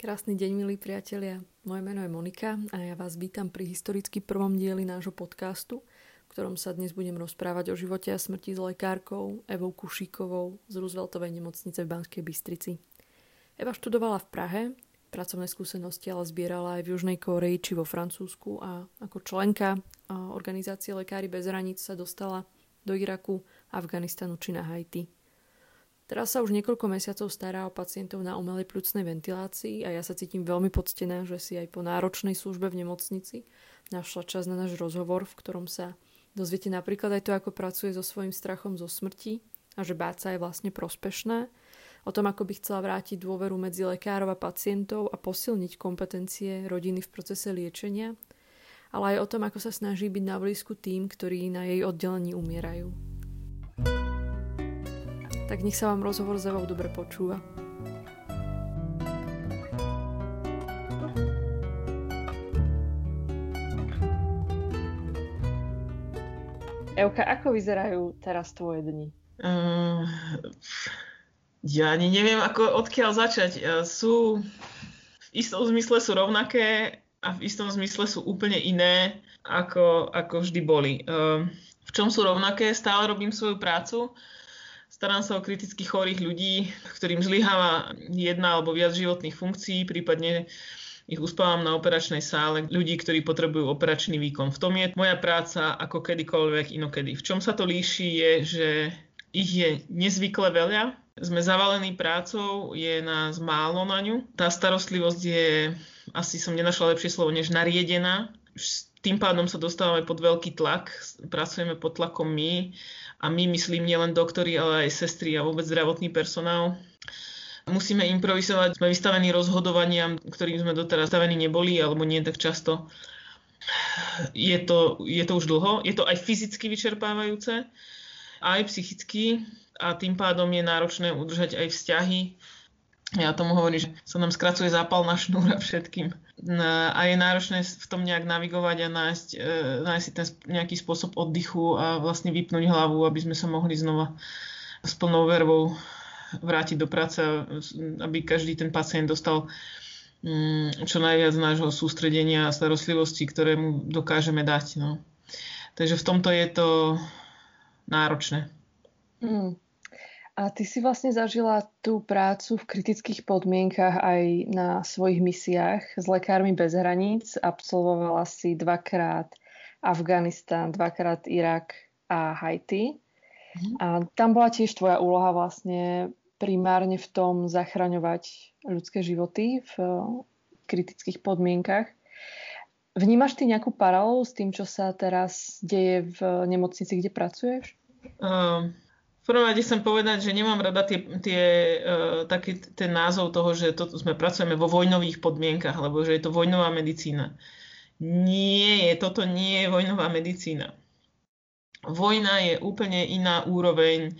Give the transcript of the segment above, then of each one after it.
Krásny deň, milí priatelia. Moje meno je Monika a ja vás vítam pri historicky prvom dieli nášho podcastu, v ktorom sa dnes budem rozprávať o živote a smrti s lekárkou Evou Kušíkovou z Rooseveltovej nemocnice v Banskej Bystrici. Eva študovala v Prahe, pracovné skúsenosti ale zbierala aj v Južnej Koreji či vo Francúzsku a ako členka organizácie Lekári bez hraníc sa dostala do Iraku, Afganistanu či na Haiti. Teraz sa už niekoľko mesiacov stará o pacientov na umelej plúcnej ventilácii a ja sa cítim veľmi poctená, že si aj po náročnej službe v nemocnici našla čas na náš rozhovor, v ktorom sa dozviete napríklad aj to, ako pracuje so svojím strachom zo smrti a že báť je vlastne prospešné, o tom, ako by chcela vrátiť dôveru medzi lekárov a pacientov a posilniť kompetencie rodiny v procese liečenia, ale aj o tom, ako sa snaží byť na blízku tým, ktorí na jej oddelení umierajú tak nech sa vám rozhovor s Evou dobre počúva. Evka, ako vyzerajú teraz tvoje dni? Uh, ja ani neviem, ako, odkiaľ začať. Uh, sú, v istom zmysle sú rovnaké a v istom zmysle sú úplne iné, ako, ako vždy boli. Uh, v čom sú rovnaké? Stále robím svoju prácu Starám sa o kriticky chorých ľudí, ktorým zlyháva jedna alebo viac životných funkcií, prípadne ich uspávam na operačnej sále ľudí, ktorí potrebujú operačný výkon. V tom je moja práca ako kedykoľvek inokedy. V čom sa to líši je, že ich je nezvykle veľa, sme zavalení prácou, je nás málo na ňu. Tá starostlivosť je, asi som nenašla lepšie slovo, než nariedená. Tým pádom sa dostávame pod veľký tlak, pracujeme pod tlakom my a my myslím nielen doktori, ale aj sestry a vôbec zdravotný personál. Musíme improvizovať, sme vystavení rozhodovaniam, ktorým sme doteraz stavení neboli, alebo nie tak často. Je to, je to už dlho, je to aj fyzicky vyčerpávajúce, aj psychicky a tým pádom je náročné udržať aj vzťahy, ja tomu hovorím, že sa nám skracuje zápal na šnúra všetkým. A je náročné v tom nejak navigovať a nájsť, e, nájsť si ten nejaký spôsob oddychu a vlastne vypnúť hlavu, aby sme sa mohli znova s plnou vervou vrátiť do práce, aby každý ten pacient dostal mm, čo najviac nášho sústredenia a starostlivosti, ktoré mu dokážeme dať. No. Takže v tomto je to náročné. Mm. A ty si vlastne zažila tú prácu v kritických podmienkach aj na svojich misiách s Lekármi bez hraníc. Absolvovala si dvakrát Afganistan, dvakrát Irak a Haiti. Mhm. A tam bola tiež tvoja úloha vlastne primárne v tom zachraňovať ľudské životy v kritických podmienkach. Vnímaš ty nejakú paralelu s tým, čo sa teraz deje v nemocnici, kde pracuješ? Um, prvom rade chcem povedať, že nemám rada tie, tie, uh, taký ten názov toho, že to, sme pracujeme vo vojnových podmienkach, lebo že je to vojnová medicína. Nie toto nie je vojnová medicína. Vojna je úplne iná úroveň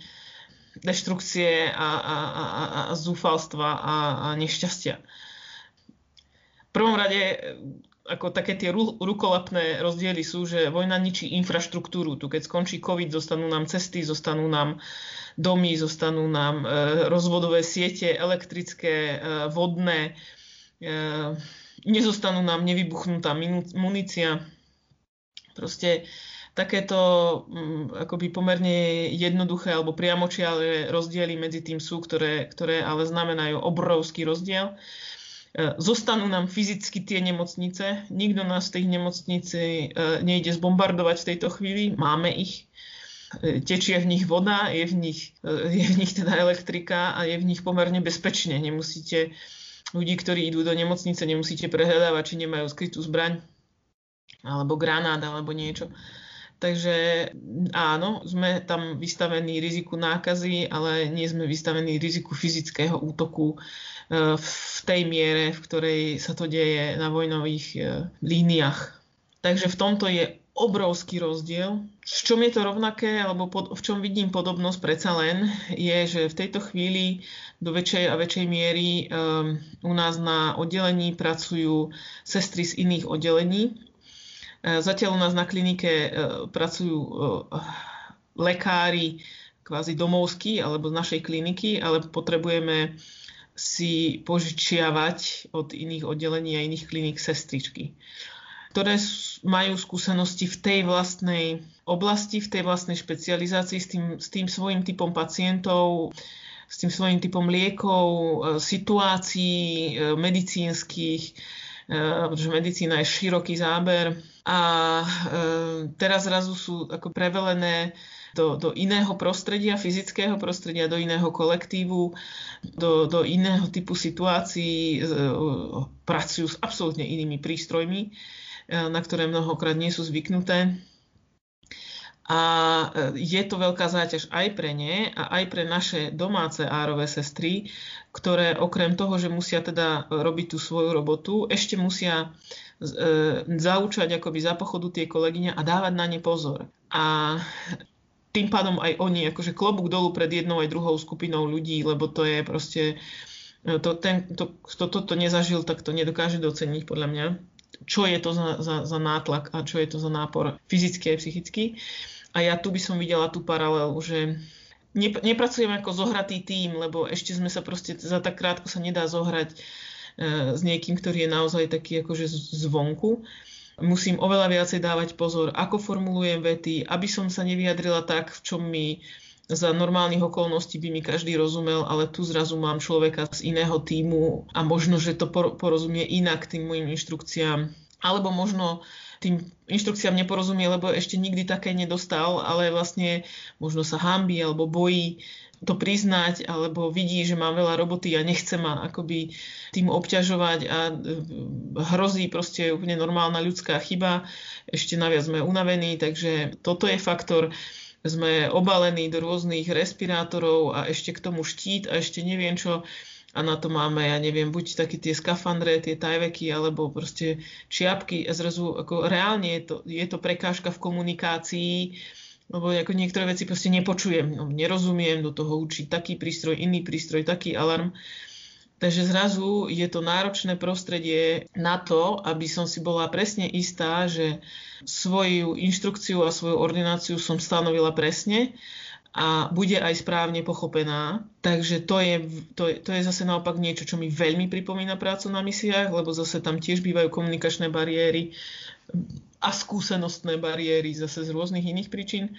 deštrukcie a, a, a, a zúfalstva a, a nešťastia. V prvom rade ako také tie rukolapné rozdiely sú, že vojna ničí infraštruktúru. Tu keď skončí COVID, zostanú nám cesty, zostanú nám domy, zostanú nám e, rozvodové siete, elektrické, e, vodné, e, nezostanú nám nevybuchnutá munícia. Proste takéto m, mm, akoby pomerne jednoduché alebo priamočiale rozdiely medzi tým sú, ktoré, ktoré ale znamenajú obrovský rozdiel. E, zostanú nám fyzicky tie nemocnice, nikto nás z tých nemocnici e, nejde zbombardovať v tejto chvíli, máme ich, e, tečie v nich voda, je v nich, je v nich teda elektrika a je v nich pomerne bezpečne. Nemusíte ľudí, ktorí idú do nemocnice, nemusíte prehľadávať, či nemajú skrytú zbraň alebo granát alebo niečo. Takže áno, sme tam vystavení riziku nákazy, ale nie sme vystavení riziku fyzického útoku v tej miere, v ktorej sa to deje na vojnových e, líniách. Takže v tomto je obrovský rozdiel. V čom je to rovnaké, alebo pod, v čom vidím podobnosť predsa len, je, že v tejto chvíli do väčšej a väčšej miery um, u nás na oddelení pracujú sestry z iných oddelení. E, zatiaľ u nás na klinike uh, pracujú uh, lekári kvázi domovskí alebo z našej kliniky, ale potrebujeme si požičiavať od iných oddelení a iných kliník sestričky, ktoré majú skúsenosti v tej vlastnej oblasti, v tej vlastnej špecializácii s tým, s tým svojim typom pacientov, s tým svojím typom liekov, e, situácií e, medicínskych, e, pretože medicína je široký záber. A teraz zrazu sú ako prevelené do, do iného prostredia, fyzického prostredia, do iného kolektívu, do, do iného typu situácií, pracujú s absolútne inými prístrojmi, na ktoré mnohokrát nie sú zvyknuté a e, je to veľká záťaž aj pre ne a aj pre naše domáce árové sestry, ktoré okrem toho, že musia teda robiť tú svoju robotu, ešte musia e, zaučať akoby za pochodu tie kolegyne a dávať na ne pozor. A tým pádom aj oni, akože klobúk dolu pred jednou aj druhou skupinou ľudí, lebo to je proste, e, to, ten, to, kto toto nezažil, tak to nedokáže doceniť podľa mňa čo je to za, za, za nátlak a čo je to za nápor fyzický a psychický. A ja tu by som videla tú paralelu, že nepracujeme ako zohratý tým, lebo ešte sme sa proste za tak krátko sa nedá zohrať e, s niekým, ktorý je naozaj taký akože zvonku. Musím oveľa viacej dávať pozor, ako formulujem vety, aby som sa nevyjadrila tak, v čom mi za normálnych okolností by mi každý rozumel, ale tu zrazu mám človeka z iného týmu a možno, že to porozumie inak tým mojim inštrukciám. Alebo možno tým inštrukciám neporozumie, lebo ešte nikdy také nedostal, ale vlastne možno sa hambí alebo bojí to priznať, alebo vidí, že mám veľa roboty a nechce ma akoby tým obťažovať a e, hrozí proste úplne normálna ľudská chyba. Ešte naviac sme unavení, takže toto je faktor. Sme obalení do rôznych respirátorov a ešte k tomu štít a ešte neviem čo a na to máme, ja neviem, buď také tie skafandre, tie tajveky, alebo proste čiapky a zrazu ako reálne je to, je to prekážka v komunikácii, lebo ako niektoré veci proste nepočujem, no, nerozumiem, do toho učí taký prístroj, iný prístroj, taký alarm. Takže zrazu je to náročné prostredie na to, aby som si bola presne istá, že svoju inštrukciu a svoju ordináciu som stanovila presne a bude aj správne pochopená. Takže to je, to, je, to je zase naopak niečo, čo mi veľmi pripomína prácu na misiách, lebo zase tam tiež bývajú komunikačné bariéry a skúsenostné bariéry zase z rôznych iných príčin.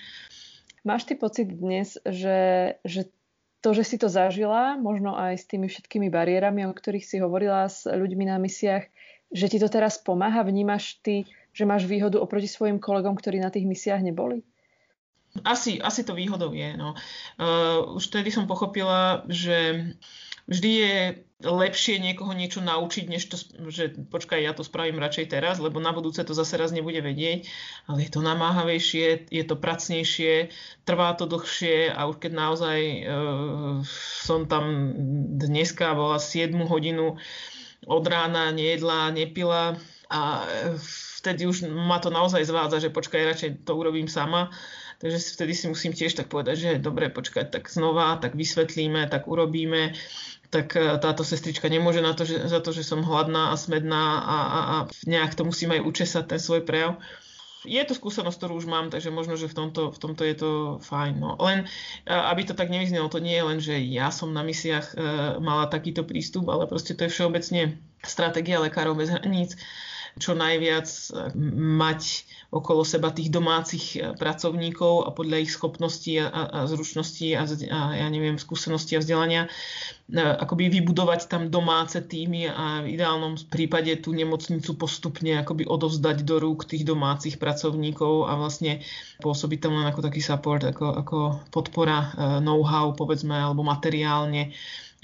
Máš ty pocit dnes, že, že to, že si to zažila, možno aj s tými všetkými bariérami, o ktorých si hovorila s ľuďmi na misiách, že ti to teraz pomáha? Vnímaš ty, že máš výhodu oproti svojim kolegom, ktorí na tých misiách neboli? Asi, asi to výhodou je. No. Uh, už vtedy som pochopila, že vždy je lepšie niekoho niečo naučiť, než to, že počkaj, ja to spravím radšej teraz, lebo na budúce to zase raz nebude vedieť, ale je to namáhavejšie, je to pracnejšie, trvá to dlhšie a už keď naozaj uh, som tam dneska bola 7 hodinu od rána, nejedla, nepila a vtedy už ma to naozaj zvádza, že počkaj, radšej to urobím sama. Takže vtedy si musím tiež tak povedať, že dobre, počkať, tak znova, tak vysvetlíme, tak urobíme, tak e, táto sestrička nemôže na to, že, za to, že som hladná a smedná a, a, a nejak to musím aj učesať ten svoj prejav. Je to skúsenosť, ktorú už mám, takže možno, že v tomto, v tomto je to fajn. No. Len, e, aby to tak nevyznelo, to nie je len, že ja som na misiách e, mala takýto prístup, ale proste to je všeobecne stratégia lekárov bez hraníc čo najviac eh, mať okolo seba tých domácich eh, pracovníkov a podľa ich schopností a, a zručností a, a ja neviem, skúseností a vzdelania eh, akoby vybudovať tam domáce týmy a v ideálnom prípade tú nemocnicu postupne akoby odovzdať do rúk tých domácich pracovníkov a vlastne pôsobiť tam len ako taký support, ako, ako podpora know-how povedzme alebo materiálne,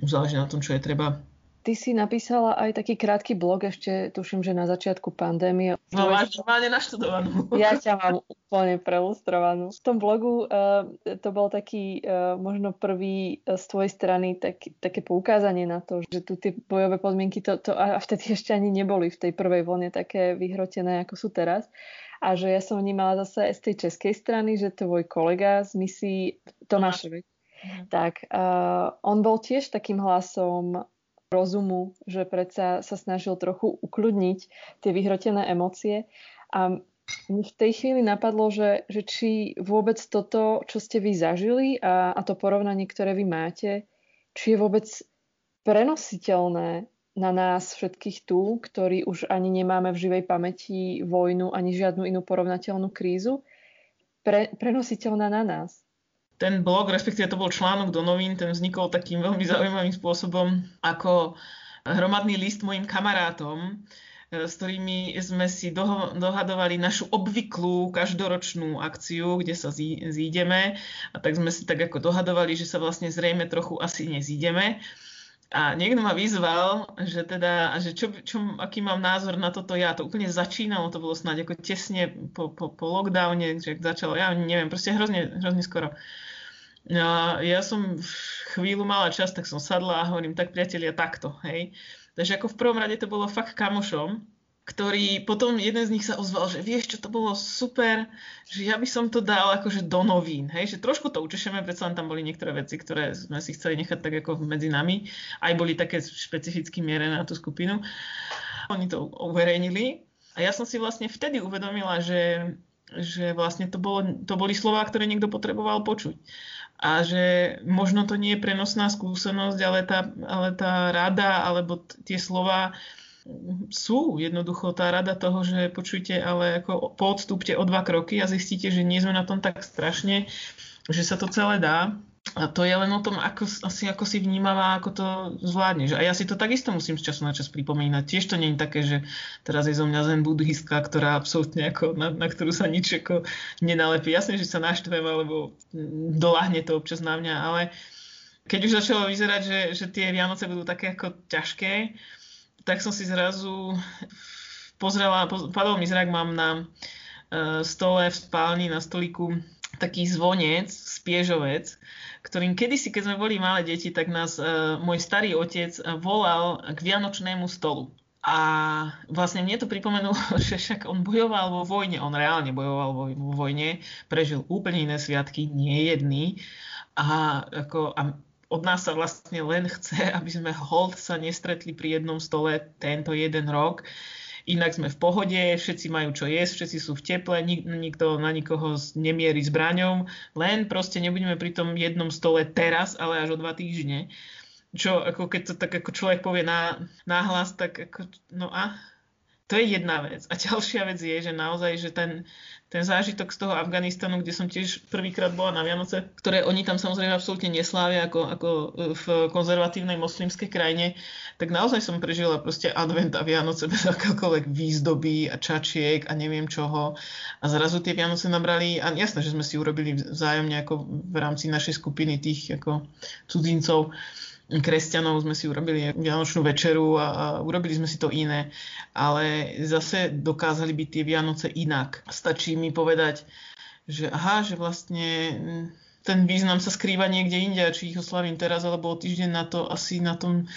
záleží na tom, čo je treba Ty si napísala aj taký krátky blog, ešte tuším, že na začiatku pandémie. No máš normálne naštudovanú. Ja ťa mám úplne preustrovanú. V tom blogu uh, to bol taký uh, možno prvý uh, z tvojej strany tak, také poukázanie na to, že tu tie bojové podmienky to, to a vtedy ešte ani neboli v tej prvej vlne také vyhrotené, ako sú teraz. A že ja som vnímala zase z tej českej strany, že tvoj kolega z misí Tomáš Mhm. Tak uh, on bol tiež takým hlasom rozumu, že predsa sa snažil trochu ukludniť tie vyhrotené emócie. A mi v tej chvíli napadlo, že, že či vôbec toto, čo ste vy zažili a, a to porovnanie, ktoré vy máte, či je vôbec prenositeľné na nás všetkých tu, ktorí už ani nemáme v živej pamäti vojnu ani žiadnu inú porovnateľnú krízu, pre, prenositeľná na nás. Ten blog, respektíve to bol článok do novín, ten vznikol takým veľmi zaujímavým spôsobom ako hromadný list mojim kamarátom, e, s ktorými sme si dohadovali našu obvyklú každoročnú akciu, kde sa zídeme. A tak sme si tak ako dohadovali, že sa vlastne zrejme trochu asi nezídeme. A niekto ma vyzval, že teda, že čo, čo, aký mám názor na toto ja. To úplne začínalo, to bolo snáď ako tesne po, po, po lockdowne, že začalo, ja neviem, proste hrozne, hrozne skoro. No, ja som chvíľu mala čas, tak som sadla a hovorím, tak priatelia, takto, hej. Takže ako v prvom rade to bolo fakt kamošom, ktorý potom jeden z nich sa ozval, že vieš čo, to bolo super, že ja by som to dal akože do novín, hej, že trošku to učešeme, predsa len tam boli niektoré veci, ktoré sme si chceli nechať tak ako medzi nami, aj boli také špecificky mierené na tú skupinu. Oni to uverejnili a ja som si vlastne vtedy uvedomila, že, že vlastne to, bolo, to boli slova, ktoré niekto potreboval počuť a že možno to nie je prenosná skúsenosť, ale tá, ale tá rada alebo tie slova sú jednoducho tá rada toho, že počujte, ale ako poodstúpte o dva kroky a zistíte, že nie sme na tom tak strašne, že sa to celé dá. A to je len o tom, ako, asi ako si vnímavá, ako to zvládneš. A ja si to takisto musím z času na čas pripomínať. Tiež to nie je také, že teraz je zo mňa zen buddhistka, ktorá absolútne ako, na, na ktorú sa nič ako nenalepí. Jasne, že sa naštvem, alebo doláhne to občas na mňa, ale keď už začalo vyzerať, že, že tie Vianoce budú také ako ťažké, tak som si zrazu pozrela, padol mi zrak, mám na uh, stole v spálni, na stoliku taký zvonec, spiežovec, ktorým kedysi, keď sme boli malé deti, tak nás uh, môj starý otec volal k vianočnému stolu. A vlastne mne to pripomenulo, že však on bojoval vo vojne, on reálne bojoval vo, vo vojne, prežil úplne iné sviatky, nie jedný. A, ako, a od nás sa vlastne len chce, aby sme hold sa nestretli pri jednom stole tento jeden rok. Inak sme v pohode, všetci majú čo jesť, všetci sú v teple, nik, nikto na nikoho nemierí zbraňom, len proste nebudeme pri tom jednom stole teraz, ale až o dva týždne. Čo ako keď to tak ako človek povie na, náhlas, tak ako, no a to je jedna vec. A ďalšia vec je, že naozaj, že ten, ten zážitok z toho Afganistanu, kde som tiež prvýkrát bola na Vianoce, ktoré oni tam samozrejme absolútne neslávia ako, ako v konzervatívnej moslimskej krajine, tak naozaj som prežila proste advent a Vianoce bez akéhokoľvek výzdoby a čačiek a neviem čoho. A zrazu tie Vianoce nabrali, a jasné, že sme si urobili vzájomne ako v rámci našej skupiny tých ako cudzincov, kresťanov sme si urobili Vianočnú večeru a, a urobili sme si to iné. Ale zase dokázali byť tie Vianoce inak. Stačí mi povedať, že aha, že vlastne ten význam sa skrýva niekde inde či ich oslavím teraz alebo o týždeň na to asi na tom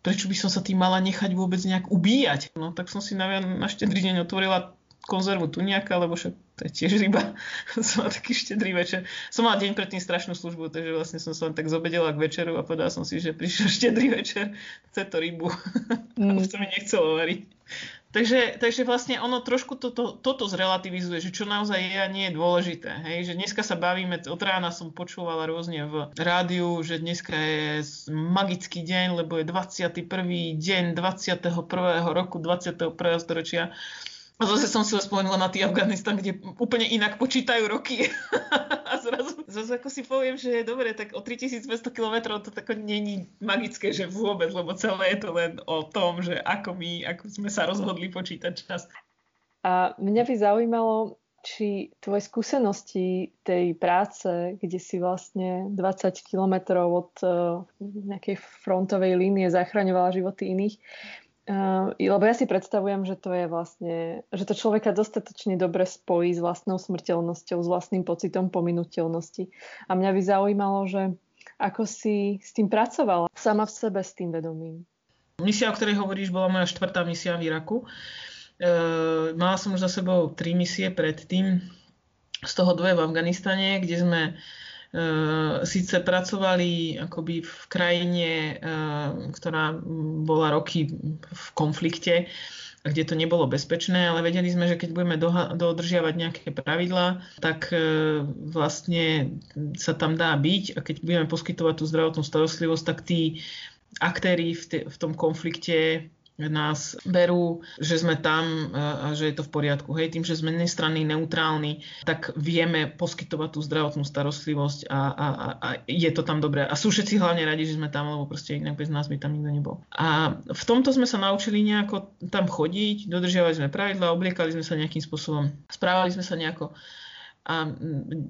prečo by som sa tým mala nechať vôbec nejak ubíjať. No tak som si na, na štedrý deň otvorila konzervu tuniaka, lebo však to je tiež ryba. som mal taký štedrý večer. Som mal deň predtým strašnú službu, takže vlastne som sa len tak zobedela k večeru a povedala som si, že prišiel štedrý večer, chce to rybu. Mm. už to mi nechcelo variť. Takže, takže vlastne ono trošku toto, toto zrelativizuje, že čo naozaj je a nie je dôležité. Hej? Že dneska sa bavíme, od rána som počúvala rôzne v rádiu, že dneska je magický deň, lebo je 21. deň 21. roku 21. storočia a zase som si spomenula na tý Afganistan, kde úplne inak počítajú roky. a zrazu zase ako si poviem, že je dobre, tak o 3500 km to tako není magické, že vôbec, lebo celé je to len o tom, že ako my, ako sme sa rozhodli počítať čas. A mňa by zaujímalo, či tvoje skúsenosti tej práce, kde si vlastne 20 kilometrov od uh, nejakej frontovej línie zachraňovala životy iných, Uh, lebo ja si predstavujem, že to je vlastne, že to človeka dostatočne dobre spojí s vlastnou smrteľnosťou, s vlastným pocitom pominuteľnosti. A mňa by zaujímalo, že ako si s tým pracovala sama v sebe s tým vedomím. Misia, o ktorej hovoríš, bola moja štvrtá misia v Iraku. E, mala som už za sebou tri misie predtým, z toho dve v Afganistane, kde sme síce pracovali akoby v krajine, eh, ktorá bola roky v konflikte, kde to nebolo bezpečné, ale vedeli sme, že keď budeme dodržiavať nejaké pravidlá, tak eh, vlastne sa tam dá byť a keď budeme poskytovať tú zdravotnú starostlivosť, tak tí aktéry v, te, v tom konflikte nás berú, že sme tam a že je to v poriadku. Hej, tým, že sme nestranní, neutrálni, tak vieme poskytovať tú zdravotnú starostlivosť a, a, a je to tam dobré. A sú všetci hlavne radi, že sme tam, lebo proste inak bez nás by tam nikto nebol. A v tomto sme sa naučili nejako tam chodiť, dodržiavali sme pravidla, obliekali sme sa nejakým spôsobom, správali sme sa nejako a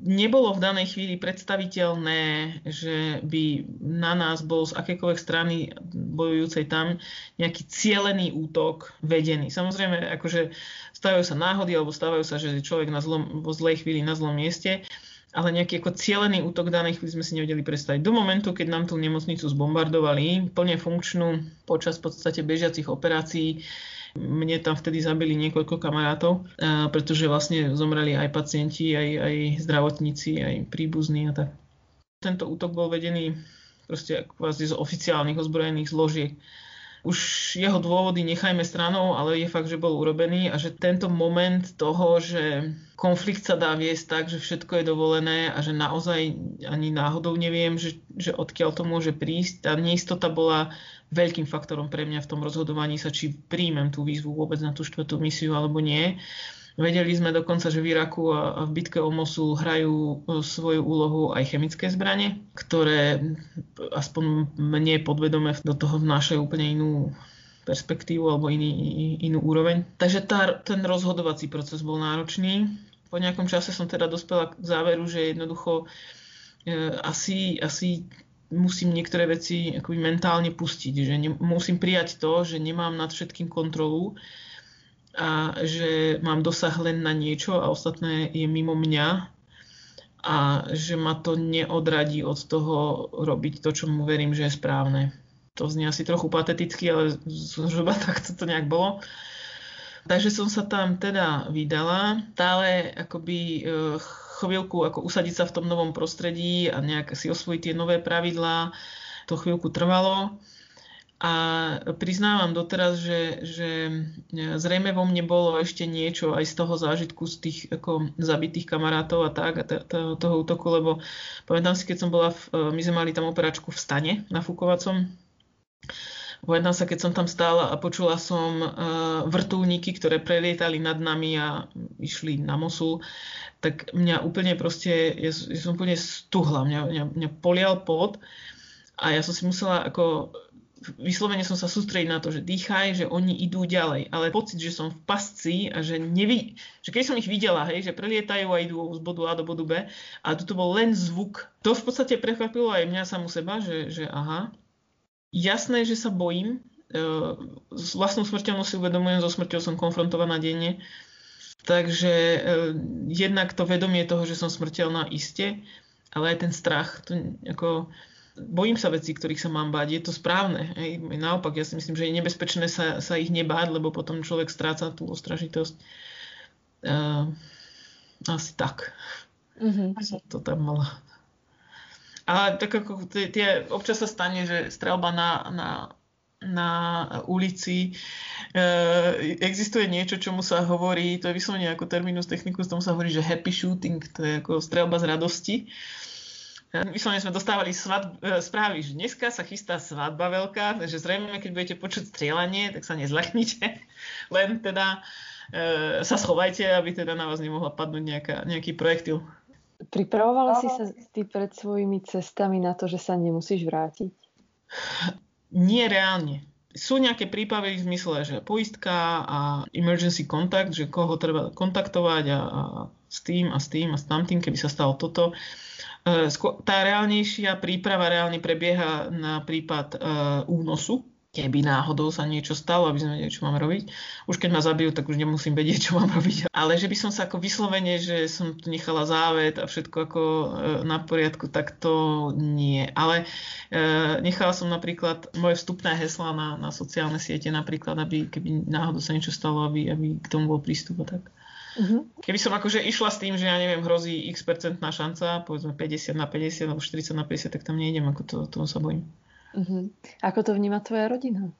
nebolo v danej chvíli predstaviteľné, že by na nás bol z akékoľvek strany bojujúcej tam nejaký cielený útok vedený. Samozrejme, akože stávajú sa náhody alebo stávajú sa, že človek na zlom, vo zlej chvíli na zlom mieste, ale nejaký ako cielený útok danej chvíli sme si nevedeli predstaviť. Do momentu, keď nám tú nemocnicu zbombardovali, plne funkčnú počas v podstate bežiacich operácií, mne tam vtedy zabili niekoľko kamarátov, pretože vlastne zomreli aj pacienti, aj, aj zdravotníci, aj príbuzní a tak. Tento útok bol vedený proste kvázi z oficiálnych ozbrojených zložiek. Už jeho dôvody nechajme stranou, ale je fakt, že bol urobený a že tento moment toho, že konflikt sa dá viesť tak, že všetko je dovolené a že naozaj ani náhodou neviem, že, že odkiaľ to môže prísť. Tá neistota bola veľkým faktorom pre mňa v tom rozhodovaní sa, či príjmem tú výzvu vôbec na tú štvrtú misiu alebo nie. Vedeli sme dokonca, že v Iraku a v bitke o Mosul hrajú e, svoju úlohu aj chemické zbranie, ktoré aspoň mne podvedome do toho vnášajú úplne inú perspektívu alebo iný, inú úroveň. Takže tá, ten rozhodovací proces bol náročný. Po nejakom čase som teda dospela k záveru, že jednoducho e, asi, asi musím niektoré veci akoby mentálne pustiť, že ne, musím prijať to, že nemám nad všetkým kontrolu a že mám dosah len na niečo a ostatné je mimo mňa a že ma to neodradí od toho robiť to, čo mu verím, že je správne. To znie asi trochu pateticky, ale zhruba takto to nejak bolo. Takže som sa tam teda vydala. Stále akoby e, chvíľku ako usadiť sa v tom novom prostredí a nejak si osvojiť tie nové pravidlá. To chvíľku trvalo. A priznávam doteraz, že, že zrejme vo mne bolo ešte niečo aj z toho zážitku z tých ako zabitých kamarátov a tak, a t- t- toho útoku, lebo pamätám si, keď som bola, v, my sme mali tam operačku v stane na Fukovacom, Pamätám sa, keď som tam stála a počula som uh, vrtulníky, ktoré prelietali nad nami a išli na Mosul, tak mňa úplne proste, ja, ja som úplne stuhla, mňa, mňa, mňa polial pot a ja som si musela ako vyslovene som sa sústrediť na to, že dýchaj, že oni idú ďalej, ale pocit, že som v pasci a že nevi, že keď som ich videla, hej, že prelietajú a idú z bodu A do bodu B a tu bol len zvuk, to v podstate prekvapilo aj mňa samú seba, že, že aha, jasné, že sa bojím, e, s vlastnou smrťou si uvedomujem, so smrťou som konfrontovaná denne, takže e, jednak to vedomie toho, že som smrteľná iste, ale aj ten strach, to ako, bojím sa vecí, ktorých sa mám báť, je to správne. Hej. Naopak, ja si myslím, že je nebezpečné sa, sa ich nebáť, lebo potom človek stráca tú ostražitosť. Uh, asi tak. Mm-hmm. To tam mala. Ale tak ako tie, tie, občas sa stane, že strelba na, na, na ulici e, existuje niečo, čomu sa hovorí, to je vyslovene ako terminus technicus, tomu sa hovorí, že happy shooting, to je ako strelba z radosti. E, vyslovene sme dostávali svat, e, správy, že dneska sa chystá svadba veľká, takže zrejme, keď budete počuť strieľanie, tak sa nezlachnite, len teda e, sa schovajte, aby teda na vás nemohla padnúť nejaká, nejaký projektil. Pripravovala si sa ty pred svojimi cestami na to, že sa nemusíš vrátiť? Nie reálne. Sú nejaké prípavy v zmysle, že poistka a emergency contact, že koho treba kontaktovať a, a s tým a s tým a s tamtým, keby sa stalo toto. E, tá reálnejšia príprava reálne prebieha na prípad e, únosu, keby náhodou sa niečo stalo, aby sme vedeli, čo mám robiť. Už keď ma zabijú, tak už nemusím vedieť, čo mám robiť. Ale že by som sa ako vyslovene, že som tu nechala závet a všetko ako e, na poriadku, tak to nie. Ale e, nechala som napríklad moje vstupné heslá na, na sociálne siete napríklad, aby keby náhodou sa niečo stalo, aby, aby k tomu bol prístup a tak. Uh-huh. Keby som akože išla s tým, že ja neviem, hrozí x percentná šanca, povedzme 50 na 50 alebo 40 na 50, tak tam nejdem, ako to, tomu sa bojím. Uh-huh. Ako to vníma tvoja rodina?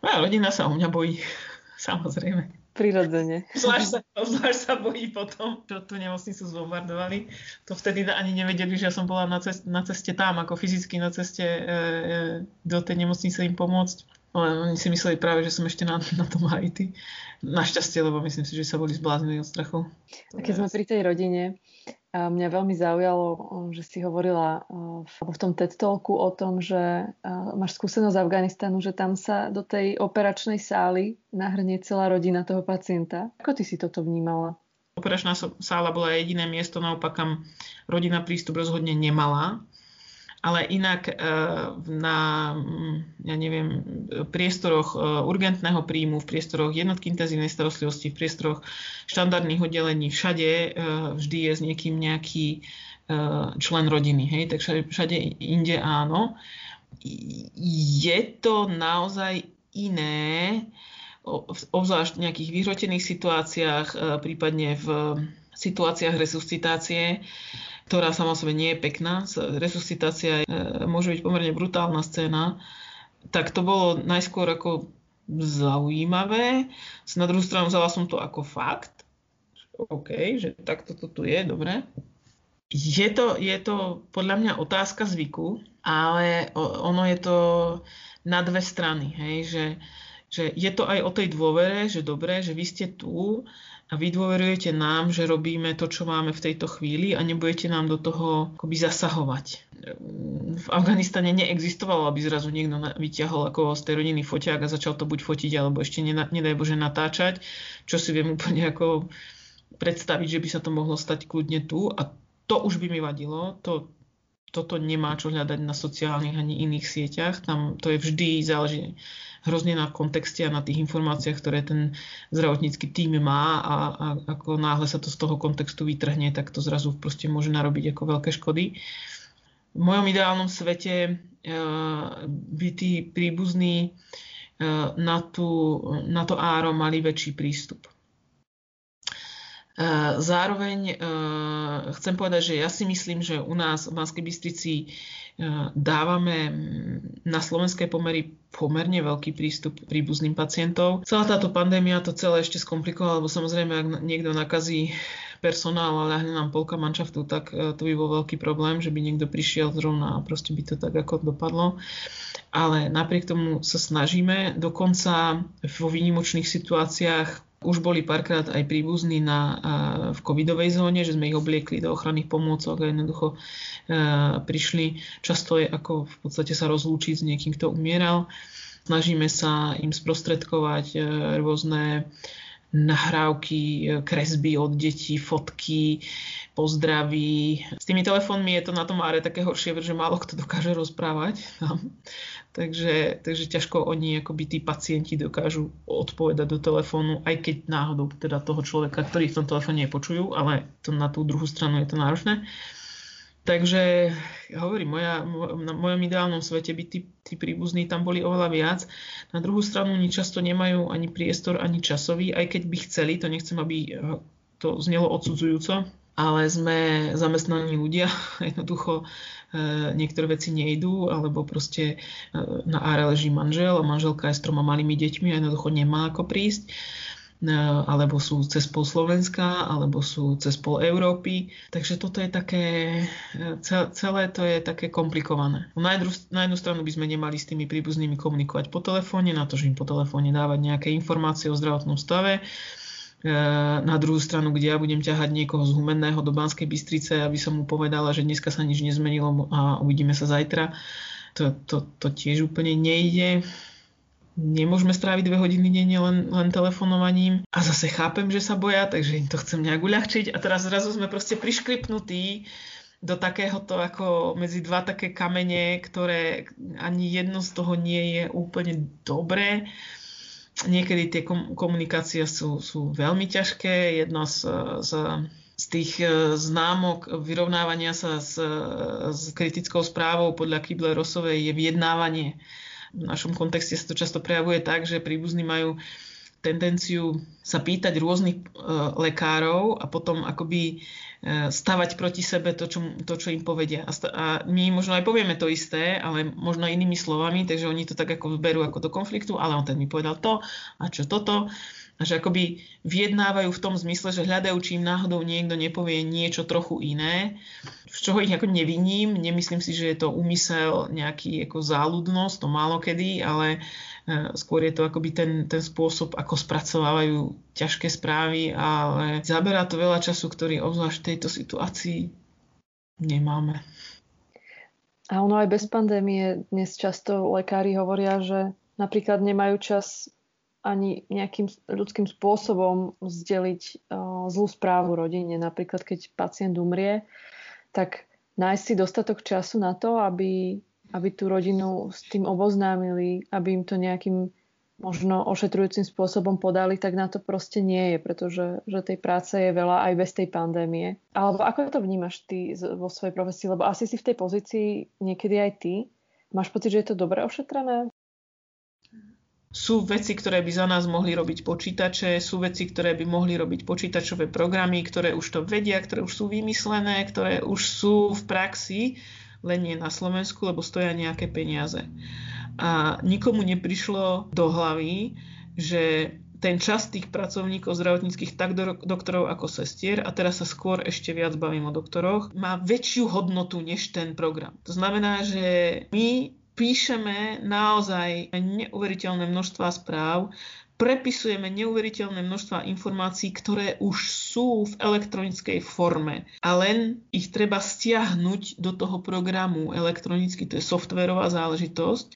Moja rodina sa o mňa bojí, samozrejme. Prirodzene. Zvlášť sa, zvlášť sa bojí potom, čo tú nemocnicu zbombardovali. To vtedy ani nevedeli, že ja som bola na ceste, na ceste tam, ako fyzicky na ceste e, e, do tej nemocnice im pomôcť. Ale oni si mysleli práve, že som ešte na, na tom Haiti. Našťastie, lebo myslím si, že sa boli zbláznili od strachu. A keď sme pri tej rodine, Mňa veľmi zaujalo, že si hovorila v tom TED Talku o tom, že máš skúsenosť z Afganistanu, že tam sa do tej operačnej sály nahrnie celá rodina toho pacienta. Ako ty si toto vnímala? Operačná sála bola jediné miesto, naopak kam rodina prístup rozhodne nemala ale inak eh, na, ja neviem, priestoroch eh, urgentného príjmu, v priestoroch jednotky intenzívnej starostlivosti, v priestoroch štandardných oddelení, všade eh, vždy je s niekým nejaký člen rodiny, hej, tak všade, všade inde áno. Je to naozaj iné, obzvlášť v nejakých vyhrotených situáciách, prípadne v situáciách resuscitácie, ktorá sama sebe nie je pekná. Resuscitácia e, môže byť pomerne brutálna scéna. Tak to bolo najskôr ako zaujímavé. Na druhú stranu vzala som to ako fakt. OK, že takto to tu je, dobre. Je to, je to podľa mňa otázka zvyku, ale ono je to na dve strany, hej, že, že je to aj o tej dôvere, že dobre, že vy ste tu a vy dôverujete nám, že robíme to, čo máme v tejto chvíli a nebudete nám do toho akoby zasahovať. V Afganistane neexistovalo, aby zrazu niekto vyťahol ako z tej rodiny foťák a začal to buď fotiť, alebo ešte nedaj Bože natáčať, čo si viem úplne ako predstaviť, že by sa to mohlo stať kľudne tu a to už by mi vadilo. To, toto nemá čo hľadať na sociálnych ani iných sieťach. Tam to je vždy záleží hrozne na kontexte a na tých informáciách, ktoré ten zdravotnícky tým má a, a ako náhle sa to z toho kontextu vytrhne, tak to zrazu proste môže narobiť ako veľké škody. V mojom ideálnom svete uh, by tí príbuzní uh, na, tú, na to áro mali väčší prístup. Zároveň chcem povedať, že ja si myslím, že u nás v Banskej Bystrici dávame na slovenské pomery pomerne veľký prístup príbuzným pacientov. Celá táto pandémia to celé ešte skomplikovala, lebo samozrejme, ak niekto nakazí personál a ľahne nám polka manšaftu, tak to by bol veľký problém, že by niekto prišiel zrovna a proste by to tak ako dopadlo. Ale napriek tomu sa snažíme, dokonca vo výnimočných situáciách už boli párkrát aj príbuzní na, v covidovej zóne, že sme ich obliekli do ochranných pomôcok a jednoducho prišli. Často je ako v podstate sa rozlúčiť s niekým, kto umieral. Snažíme sa im sprostredkovať e, rôzne nahrávky, e, kresby od detí, fotky, pozdraví. S tými telefónmi je to na tom áre také horšie, pretože málo kto dokáže rozprávať. takže, takže ťažko oni, akoby tí pacienti dokážu odpovedať do telefónu, aj keď náhodou teda toho človeka, ktorý v tom telefóne nepočujú, ale to na tú druhú stranu je to náročné. Takže hovorím, moja, na mojom ideálnom svete by tí, tí príbuzní tam boli oveľa viac. Na druhú stranu oni často nemajú ani priestor, ani časový, aj keď by chceli, to nechcem, aby to znelo odsudzujúco, ale sme zamestnaní ľudia, jednoducho e, niektoré veci nejdú, alebo proste e, na áre leží manžel a manželka je s troma malými deťmi a jednoducho nemá ako prísť alebo sú cez pol Slovenska, alebo sú cez pol Európy. Takže toto je také, celé to je také komplikované. Na jednu, na jednu stranu by sme nemali s tými príbuznými komunikovať po telefóne, na to, že im po telefóne dávať nejaké informácie o zdravotnom stave, E, na druhú stranu, kde ja budem ťahať niekoho z Humenného do Banskej Bystrice, aby som mu povedala, že dneska sa nič nezmenilo a uvidíme sa zajtra. To, to, to tiež úplne nejde. Nemôžeme stráviť dve hodiny denne len, len telefonovaním. A zase chápem, že sa boja, takže im to chcem nejak uľahčiť. A teraz zrazu sme proste prišklipnutí do takéhoto ako medzi dva také kamene, ktoré ani jedno z toho nie je úplne dobré niekedy tie komunikácie sú, sú veľmi ťažké. Jedna z, z, z tých e, známok vyrovnávania sa s, s kritickou správou podľa Kibler-Rossovej je vyjednávanie. V našom kontexte sa to často prejavuje tak, že príbuzní majú tendenciu sa pýtať rôznych uh, lekárov a potom akoby uh, stavať proti sebe to čo, to, čo im povedia. A, sta- a my možno aj povieme to isté, ale možno inými slovami, takže oni to tak ako berú ako do konfliktu, ale on ten mi povedal to a čo toto. A že akoby vyjednávajú v tom zmysle, že hľadajú, či im náhodou niekto nepovie niečo trochu iné, z čoho ich ako neviním. Nemyslím si, že je to úmysel nejaký ako záľudnosť, to málo kedy, ale e, skôr je to akoby ten, ten spôsob, ako spracovávajú ťažké správy, ale zaberá to veľa času, ktorý obzvlášť v tejto situácii nemáme. A ono aj bez pandémie dnes často lekári hovoria, že napríklad nemajú čas ani nejakým ľudským spôsobom zdeliť uh, zlú správu rodine. Napríklad, keď pacient umrie, tak nájsť si dostatok času na to, aby, aby tú rodinu s tým oboznámili, aby im to nejakým možno ošetrujúcim spôsobom podali, tak na to proste nie je, pretože že tej práce je veľa aj bez tej pandémie. Alebo ako to vnímaš ty vo svojej profesii? Lebo asi si v tej pozícii niekedy aj ty. Máš pocit, že je to dobre ošetrené? Sú veci, ktoré by za nás mohli robiť počítače, sú veci, ktoré by mohli robiť počítačové programy, ktoré už to vedia, ktoré už sú vymyslené, ktoré už sú v praxi, len nie na Slovensku, lebo stoja nejaké peniaze. A nikomu neprišlo do hlavy, že ten čas tých pracovníkov zdravotníckých, tak do, doktorov ako sestier, a teraz sa skôr ešte viac bavím o doktoroch, má väčšiu hodnotu než ten program. To znamená, že my píšeme naozaj neuveriteľné množstva správ, prepisujeme neuveriteľné množstva informácií, ktoré už sú v elektronickej forme a len ich treba stiahnuť do toho programu elektronicky, to je softverová záležitosť.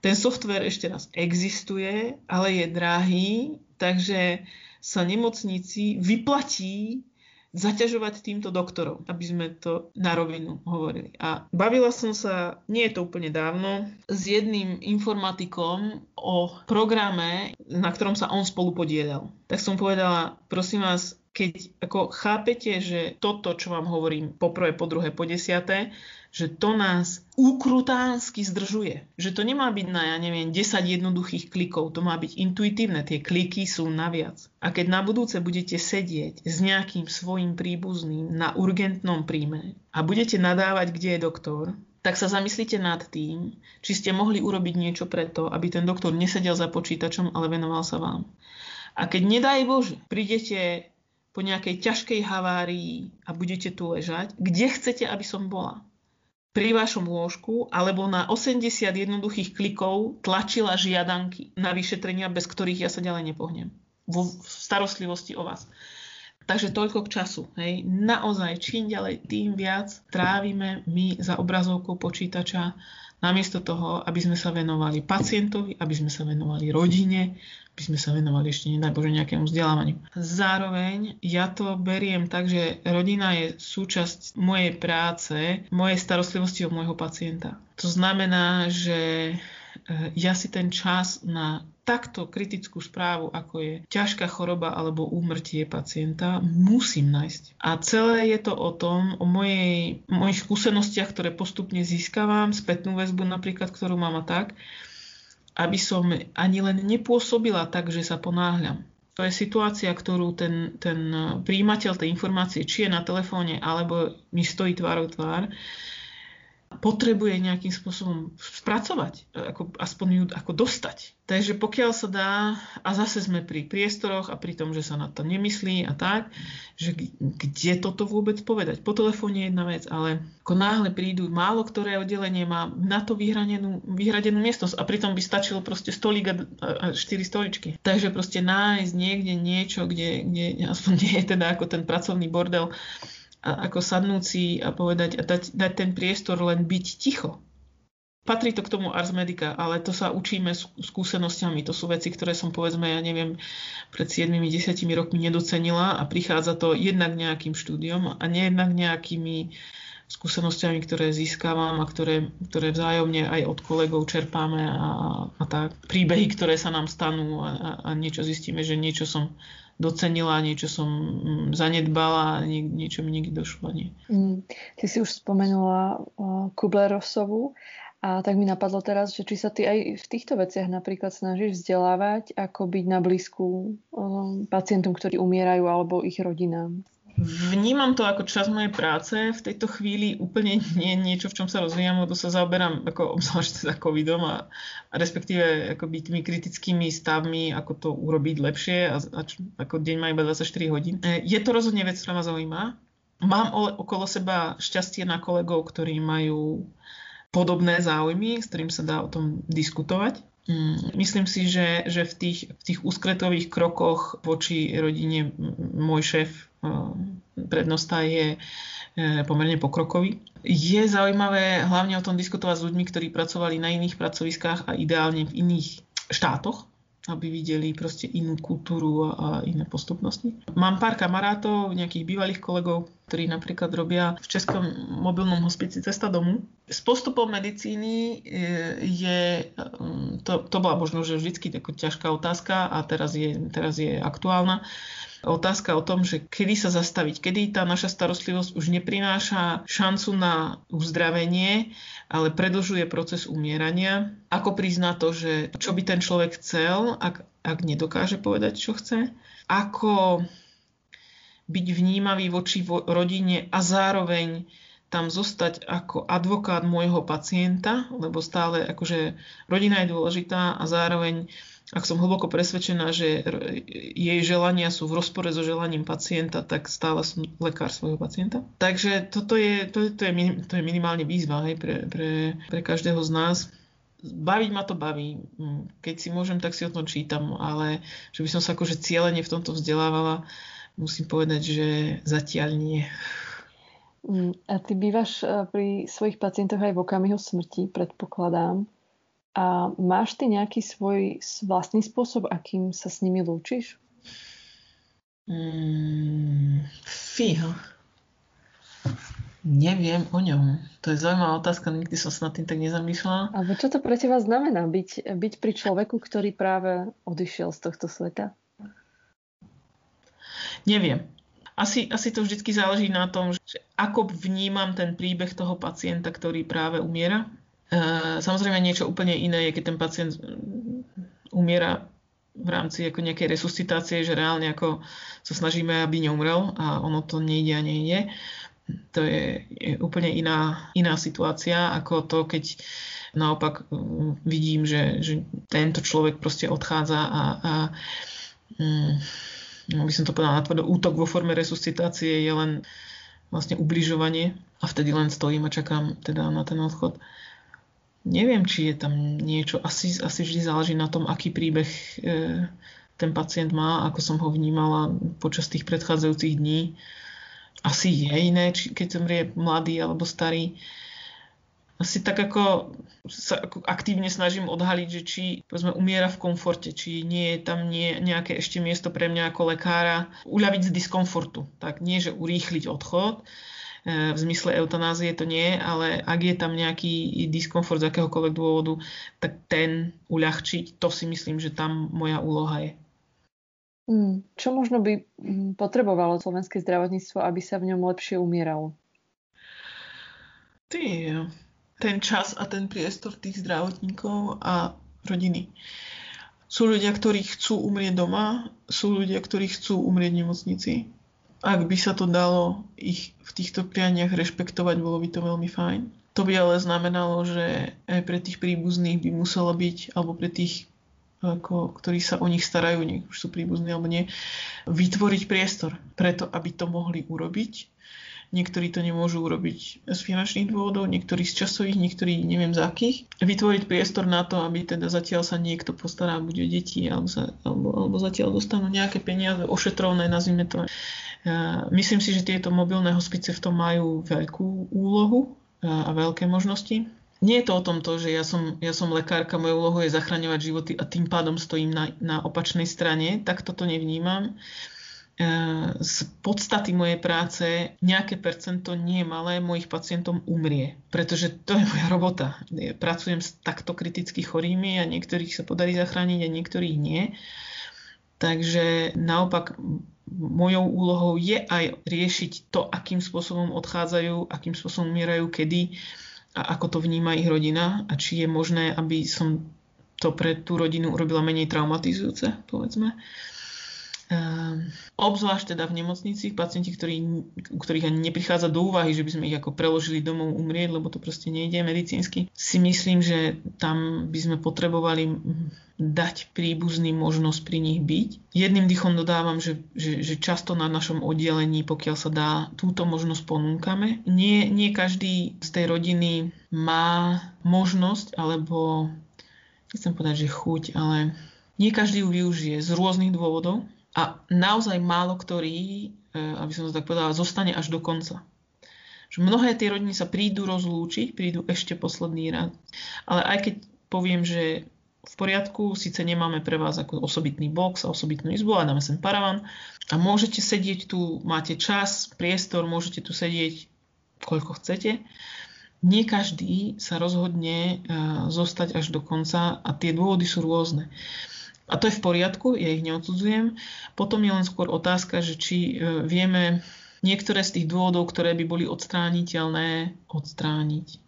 Ten software ešte raz existuje, ale je drahý, takže sa nemocníci vyplatí zaťažovať týmto doktorov, aby sme to na rovinu hovorili. A bavila som sa, nie je to úplne dávno, s jedným informatikom o programe, na ktorom sa on spolu podielal. Tak som povedala, prosím vás, keď ako chápete, že toto, čo vám hovorím po prvé, po druhé, po desiaté, že to nás ukrutánsky zdržuje. Že to nemá byť na, ja neviem, 10 jednoduchých klikov, to má byť intuitívne, tie kliky sú naviac. A keď na budúce budete sedieť s nejakým svojim príbuzným na urgentnom príjme a budete nadávať, kde je doktor, tak sa zamyslite nad tým, či ste mohli urobiť niečo preto, aby ten doktor nesedel za počítačom, ale venoval sa vám. A keď nedaj Bože, prídete po nejakej ťažkej havárii a budete tu ležať, kde chcete, aby som bola? pri vašom lôžku alebo na 80 jednoduchých klikov tlačila žiadanky na vyšetrenia, bez ktorých ja sa ďalej nepohnem. Vo starostlivosti o vás. Takže toľko k času. Hej. Naozaj, čím ďalej, tým viac trávime my za obrazovkou počítača, namiesto toho, aby sme sa venovali pacientovi, aby sme sa venovali rodine, by sme sa venovali ešte, nedaj nejakému vzdelávaniu. Zároveň ja to beriem tak, že rodina je súčasť mojej práce, mojej starostlivosti o môjho pacienta. To znamená, že eh, ja si ten čas na takto kritickú správu, ako je ťažká choroba alebo úmrtie pacienta, musím nájsť. A celé je to o tom, o mojej, mojich skúsenostiach, ktoré postupne získavam, spätnú väzbu napríklad, ktorú mám a tak, aby som ani len nepôsobila tak, že sa ponáhľam. To je situácia, ktorú ten, ten príjimateľ tej informácie, či je na telefóne, alebo mi stojí tvárou tvár, potrebuje nejakým spôsobom spracovať, ako, aspoň ju ako dostať. Takže pokiaľ sa dá, a zase sme pri priestoroch a pri tom, že sa na to nemyslí a tak, že kde toto vôbec povedať. Po telefóne je jedna vec, ale ako náhle prídu, málo ktoré oddelenie má na to vyhradenú, vyhradenú miestnosť a pritom by stačilo proste stolík a, a štyri stoličky. Takže proste nájsť niekde niečo, kde, kde aspoň nie je teda ako ten pracovný bordel, a ako sadnúci a povedať a dať, dať ten priestor len byť ticho. Patrí to k tomu Ars Medica, ale to sa učíme skúsenosťami. To sú veci, ktoré som povedzme, ja neviem, pred 7-10 rokmi nedocenila a prichádza to jednak nejakým štúdiom a nejednak nejakými skúsenosťami, ktoré získavam a ktoré, ktoré vzájomne aj od kolegov čerpáme a, a tak. Príbehy, ktoré sa nám stanú a, a niečo zistíme, že niečo som docenila, niečo som mm, zanedbala, nie, niečo mi niekde došlo. Nie. Mm, ty si už spomenula uh, Kubler-Rossovú a tak mi napadlo teraz, že či sa ty aj v týchto veciach napríklad snažíš vzdelávať, ako byť na blízku um, pacientom, ktorí umierajú alebo ich rodinám. Vnímam to ako čas mojej práce. V tejto chvíli úplne nie niečo, v čom sa rozvíjam, lebo sa zaoberám ako obzvlášť teda covidom a, a respektíve akoby tými kritickými stavmi, ako to urobiť lepšie a, a čo, ako deň má iba 24 hodín. E, je to rozhodne vec, ktorá ma zaujíma. Mám okolo seba šťastie na kolegov, ktorí majú podobné záujmy, s ktorým sa dá o tom diskutovať. Mm, myslím si, že, že v, tých, v tých úskretových krokoch voči rodine môj šéf prednosta je e, pomerne pokrokový. Je zaujímavé hlavne o tom diskutovať s ľuďmi, ktorí pracovali na iných pracoviskách a ideálne v iných štátoch, aby videli proste inú kultúru a iné postupnosti. Mám pár kamarátov, nejakých bývalých kolegov, ktorí napríklad robia v Českom mobilnom hospici Cesta domu. S postupom medicíny e, je, to, to bola možno že vždycky ťažká otázka a teraz je, teraz je aktuálna otázka o tom, že kedy sa zastaviť, kedy tá naša starostlivosť už neprináša šancu na uzdravenie, ale predlžuje proces umierania. Ako prizná to, že čo by ten človek chcel, ak, ak nedokáže povedať, čo chce. Ako byť vnímavý voči rodine a zároveň tam zostať ako advokát môjho pacienta, lebo stále akože rodina je dôležitá a zároveň ak som hlboko presvedčená, že jej želania sú v rozpore so želaním pacienta, tak stále som lekár svojho pacienta. Takže toto je, to, to je, to je minimálne výzva hej, pre, pre, pre každého z nás. Baviť ma to baví. Keď si môžem, tak si o tom čítam, ale že by som sa akože cieľene v tomto vzdelávala, musím povedať, že zatiaľ nie. Mm, a ty bývaš eh, pri svojich pacientoch aj v okamihu smrti, predpokladám. A máš ty nejaký svoj vlastný spôsob, akým sa s nimi lúčiš? Mm, fíha. Neviem o ňom. To je zaujímavá otázka, nikdy som sa nad tým tak nezamýšľala. Ale čo to pre teba znamená byť, byť pri človeku, ktorý práve odišiel z tohto sveta? Neviem. Asi, asi to vždy záleží na tom, že ako vnímam ten príbeh toho pacienta, ktorý práve umiera. Eh, samozrejme niečo úplne iné je, keď ten pacient umiera v rámci ako nejakej resuscitácie, že reálne ako sa snažíme, aby neumrel a ono to nejde a nejde. To je, je úplne iná, iná situácia ako to, keď naopak mm, vidím, že, že tento človek proste odchádza a, a mm, no by som to povedala natvrdo, útok vo forme resuscitácie je len vlastne ubližovanie a vtedy len stojím a čakám teda na ten odchod. Neviem, či je tam niečo. Asi, asi vždy záleží na tom, aký príbeh e, ten pacient má, ako som ho vnímala počas tých predchádzajúcich dní. Asi je iné, či keď zomrie mladý alebo starý. Asi tak ako sa aktívne snažím odhaliť, že či povedzme, umiera v komforte, či nie je tam nie, nejaké ešte miesto pre mňa ako lekára uľaviť z diskomfortu. Tak nie, že urýchliť odchod, v zmysle eutanázie to nie, ale ak je tam nejaký diskomfort z akéhokoľvek dôvodu, tak ten uľahčiť, to si myslím, že tam moja úloha je. Hmm, čo možno by mm, potrebovalo slovenské zdravotníctvo, aby sa v ňom lepšie umieralo? Ty, ten čas a ten priestor tých zdravotníkov a rodiny. Sú ľudia, ktorí chcú umrieť doma, sú ľudia, ktorí chcú umrieť v nemocnici ak by sa to dalo ich v týchto prianiach rešpektovať, bolo by to veľmi fajn. To by ale znamenalo, že aj pre tých príbuzných by muselo byť, alebo pre tých, ako, ktorí sa o nich starajú, nech už sú príbuzní alebo nie, vytvoriť priestor preto, aby to mohli urobiť. Niektorí to nemôžu urobiť z finančných dôvodov, niektorí z časových, niektorí neviem z akých. Vytvoriť priestor na to, aby teda zatiaľ sa niekto postará buď o deti, alebo, sa, alebo, alebo zatiaľ dostanú nejaké peniaze ošetrovné, nazvime to Myslím si, že tieto mobilné hospice v tom majú veľkú úlohu a veľké možnosti. Nie je to o tom to, že ja som, ja som lekárka, moja úloha je zachraňovať životy a tým pádom stojím na, na opačnej strane, tak toto nevnímam. Z podstaty mojej práce nejaké percento, nie malé, mojich pacientom umrie, pretože to je moja robota. Pracujem s takto kriticky chorými a niektorých sa podarí zachrániť a niektorých nie. Takže naopak mojou úlohou je aj riešiť to, akým spôsobom odchádzajú, akým spôsobom umierajú, kedy a ako to vníma ich rodina a či je možné, aby som to pre tú rodinu urobila menej traumatizujúce, povedzme. Uh, obzvlášť teda v nemocnici, pacienti, ktorí, u ktorých ani neprichádza do úvahy, že by sme ich ako preložili domov umrieť, lebo to proste nejde medicínsky, si myslím, že tam by sme potrebovali dať príbuzným možnosť pri nich byť. Jedným dýchom dodávam, že, že, že často na našom oddelení, pokiaľ sa dá, túto možnosť ponúkame. Nie, nie každý z tej rodiny má možnosť alebo nechcem povedať, že chuť, ale nie každý ju využije z rôznych dôvodov a naozaj málo ktorý, e, aby som to tak povedala, zostane až do konca. Že mnohé tie rodiny sa prídu rozlúčiť, prídu ešte posledný raz. Ale aj keď poviem, že v poriadku, síce nemáme pre vás ako osobitný box a osobitnú izbu, ale dáme sem paravan a môžete sedieť tu, máte čas, priestor, môžete tu sedieť koľko chcete. Nie každý sa rozhodne e, zostať až do konca a tie dôvody sú rôzne. A to je v poriadku, ja ich neodsudzujem. Potom je len skôr otázka, že či e, vieme niektoré z tých dôvodov, ktoré by boli odstrániteľné, odstrániť.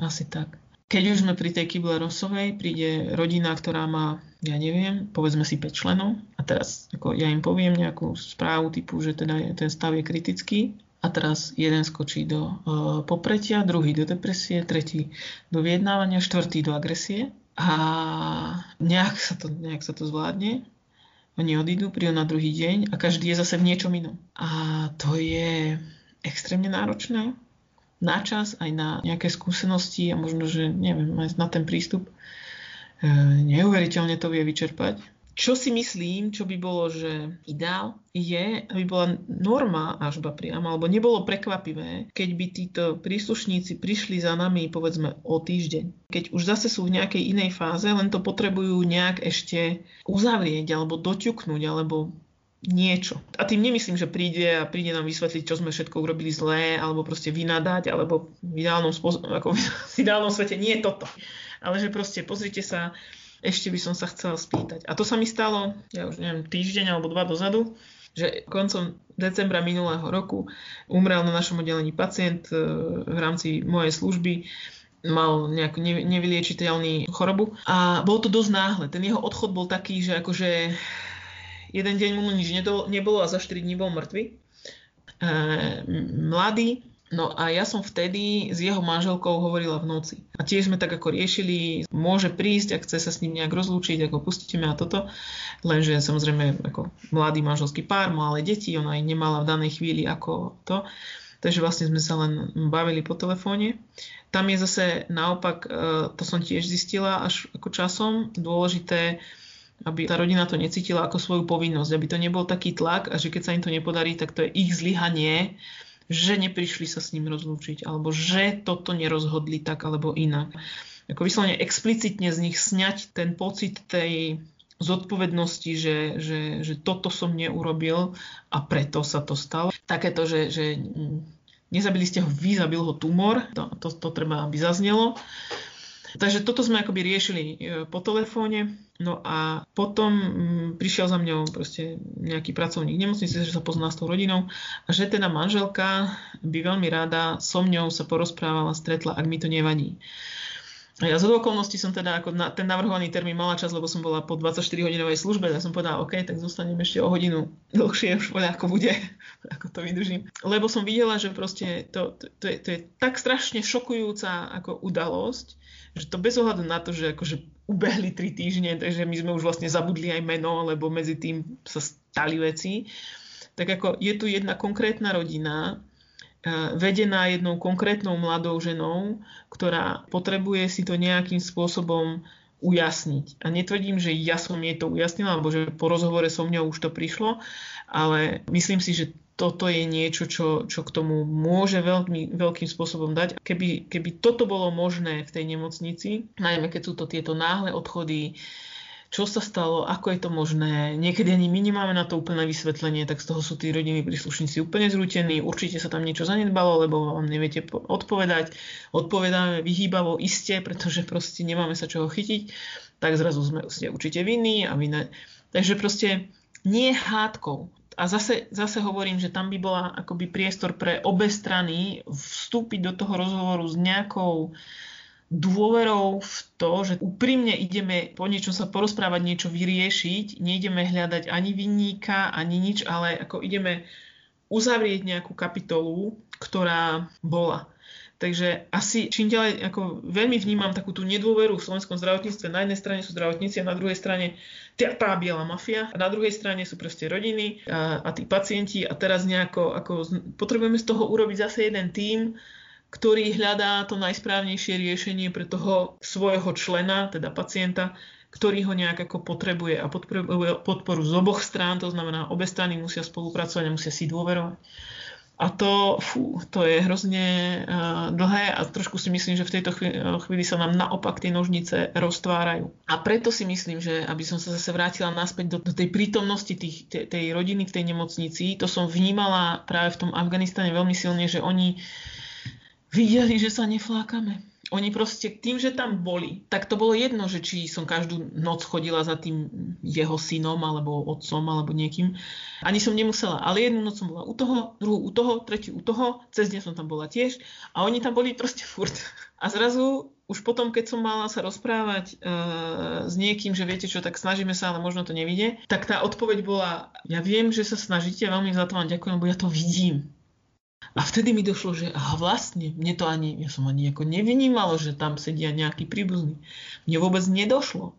Asi tak. Keď už sme pri tej kyble Rosovej, príde rodina, ktorá má, ja neviem, povedzme si 5 členov a teraz ako ja im poviem nejakú správu typu, že teda ten stav je kritický a teraz jeden skočí do uh, popretia, druhý do depresie, tretí do vyjednávania, štvrtý do agresie a nejak sa to, nejak sa to zvládne. Oni odídu, prídu na druhý deň a každý je zase v niečom inom. A to je extrémne náročné na čas, aj na nejaké skúsenosti a možno, že neviem, aj na ten prístup. E, neuveriteľne to vie vyčerpať čo si myslím, čo by bolo, že ideál, je, aby bola norma až priama, alebo nebolo prekvapivé, keď by títo príslušníci prišli za nami, povedzme, o týždeň. Keď už zase sú v nejakej inej fáze, len to potrebujú nejak ešte uzavrieť, alebo doťuknúť, alebo niečo. A tým nemyslím, že príde a príde nám vysvetliť, čo sme všetko urobili zlé, alebo proste vynadať, alebo v ideálnom, spôsob, ako v ideálnom svete nie je toto. Ale že proste pozrite sa, ešte by som sa chcela spýtať. A to sa mi stalo, ja už neviem, týždeň alebo dva dozadu, že koncom decembra minulého roku umrel na našom oddelení pacient e, v rámci mojej služby mal nejakú nevyliečiteľný chorobu a bol to dosť náhle. Ten jeho odchod bol taký, že akože jeden deň mu nič nebolo a za 4 dní bol mŕtvy. E, mladý, No a ja som vtedy s jeho manželkou hovorila v noci. A tiež sme tak ako riešili, môže prísť, ak chce sa s ním nejak rozlúčiť, ako pustíme a toto. Lenže samozrejme ako mladý manželský pár, malé deti, ona aj nemala v danej chvíli ako to. Takže vlastne sme sa len bavili po telefóne. Tam je zase naopak, e, to som tiež zistila až ako časom, dôležité, aby tá rodina to necítila ako svoju povinnosť, aby to nebol taký tlak a že keď sa im to nepodarí, tak to je ich zlyhanie, že neprišli sa s ním rozlúčiť, alebo že toto nerozhodli tak alebo inak. Ako vyslovene explicitne z nich sňať ten pocit tej zodpovednosti, že, že, že toto som neurobil a preto sa to stalo. Takéto, že, že nezabili ste ho vy, zabil ho tumor, to, to, to treba, aby zaznelo. Takže toto sme akoby riešili e, po telefóne. No a potom mm, prišiel za mňou proste nejaký pracovník nemocnice, že sa pozná s tou rodinou a že teda manželka by veľmi rada so mňou sa porozprávala, stretla, ak mi to nevadí. Ja z okolností som teda ako na ten navrhovaný termín mala čas, lebo som bola po 24-hodinovej službe, tak som povedala, OK, tak zostanem ešte o hodinu dlhšie, už voľa ako bude, ako to vydržím. Lebo som videla, že proste to, to, to, je, to je tak strašne šokujúca ako udalosť, že to bez ohľadu na to, že akože ubehli tri týždne, takže my sme už vlastne zabudli aj meno, lebo medzi tým sa stali veci, tak ako je tu jedna konkrétna rodina, vedená jednou konkrétnou mladou ženou, ktorá potrebuje si to nejakým spôsobom ujasniť. A netvrdím, že ja som jej to ujasnila, alebo že po rozhovore so mňou už to prišlo, ale myslím si, že toto je niečo, čo, čo k tomu môže veľký, veľkým spôsobom dať. Keby, keby toto bolo možné v tej nemocnici, najmä keď sú to tieto náhle odchody, čo sa stalo, ako je to možné. Niekedy ani my nemáme na to úplné vysvetlenie, tak z toho sú tí rodiny príslušníci úplne zrútení. Určite sa tam niečo zanedbalo, lebo vám neviete odpovedať. Odpovedáme vyhýbavo iste, pretože proste nemáme sa čoho chytiť. Tak zrazu sme ste určite vinní a vinné. Takže proste nie hádkou. A zase, zase hovorím, že tam by bola akoby priestor pre obe strany vstúpiť do toho rozhovoru s nejakou dôverou v to, že úprimne ideme po niečom sa porozprávať, niečo vyriešiť, neideme hľadať ani vinníka, ani nič, ale ako ideme uzavrieť nejakú kapitolu, ktorá bola. Takže asi čím ďalej, ako veľmi vnímam takú tú nedôveru v slovenskom zdravotníctve. Na jednej strane sú zdravotníci a na druhej strane tá, biela mafia a na druhej strane sú proste rodiny a, a tí pacienti a teraz nejako ako potrebujeme z toho urobiť zase jeden tím, ktorý hľadá to najsprávnejšie riešenie pre toho svojho člena, teda pacienta, ktorý ho nejak ako potrebuje a potrebuje podporu z oboch strán, to znamená, obe strany musia spolupracovať a musia si dôverovať. A to, fú, to je hrozne uh, dlhé a trošku si myslím, že v tejto chvíli, chvíli sa nám naopak tie nožnice roztvárajú. A preto si myslím, že aby som sa zase vrátila naspäť do, do tej prítomnosti tých, tej, tej rodiny v tej nemocnici, to som vnímala práve v tom Afganistane veľmi silne, že oni videli, že sa neflákame. Oni proste tým, že tam boli, tak to bolo jedno, že či som každú noc chodila za tým jeho synom, alebo otcom, alebo niekým. Ani som nemusela, ale jednu noc som bola u toho, druhú u toho, tretiu u toho, cez deň som tam bola tiež a oni tam boli proste furt. A zrazu už potom, keď som mala sa rozprávať uh, s niekým, že viete čo, tak snažíme sa, ale možno to nevidie, tak tá odpoveď bola, ja viem, že sa snažíte, veľmi za to vám ďakujem, lebo ja to vidím. A vtedy mi došlo, že aha, vlastne, mne to ani, ja som ani ako nevynímalo, že tam sedia nejaký príbuzný. Mne vôbec nedošlo,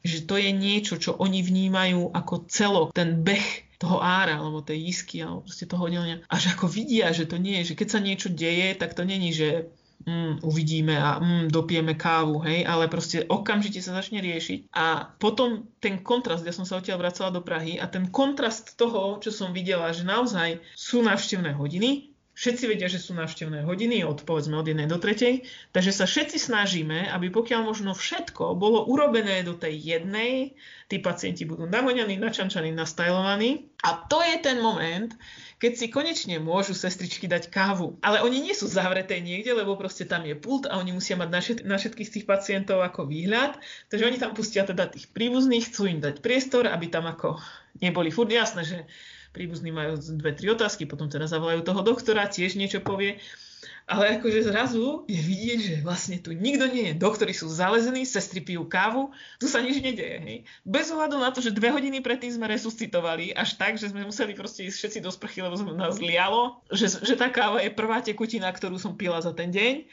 že to je niečo, čo oni vnímajú ako celok, ten beh toho ára, alebo tej isky, alebo proste toho oddelenia. A že ako vidia, že to nie je, že keď sa niečo deje, tak to není, že mm, uvidíme a mm, dopijeme kávu, hej, ale proste okamžite sa začne riešiť. A potom ten kontrast, ja som sa odtiaľ vracala do Prahy a ten kontrast toho, čo som videla, že naozaj sú návštevné hodiny, všetci vedia, že sú návštevné hodiny od povedzme od 1 do 3, takže sa všetci snažíme, aby pokiaľ možno všetko bolo urobené do tej jednej, tí pacienti budú nahoňaní, načančaní, nastajlovaní a to je ten moment, keď si konečne môžu sestričky dať kávu. Ale oni nie sú zavreté niekde, lebo proste tam je pult a oni musia mať na, na všetkých z tých pacientov ako výhľad. Takže oni tam pustia teda tých príbuzných, chcú im dať priestor, aby tam ako neboli furt jasné, že príbuzní majú dve, tri otázky, potom teda zavolajú toho doktora, tiež niečo povie. Ale akože zrazu je vidieť, že vlastne tu nikto nie je. Doktori sú zalezení, sestry pijú kávu, tu sa nič nedeje. Hej. Bez ohľadu na to, že dve hodiny predtým sme resuscitovali, až tak, že sme museli proste ísť všetci do sprchy, lebo sme nás lialo, že, že tá káva je prvá tekutina, ktorú som pila za ten deň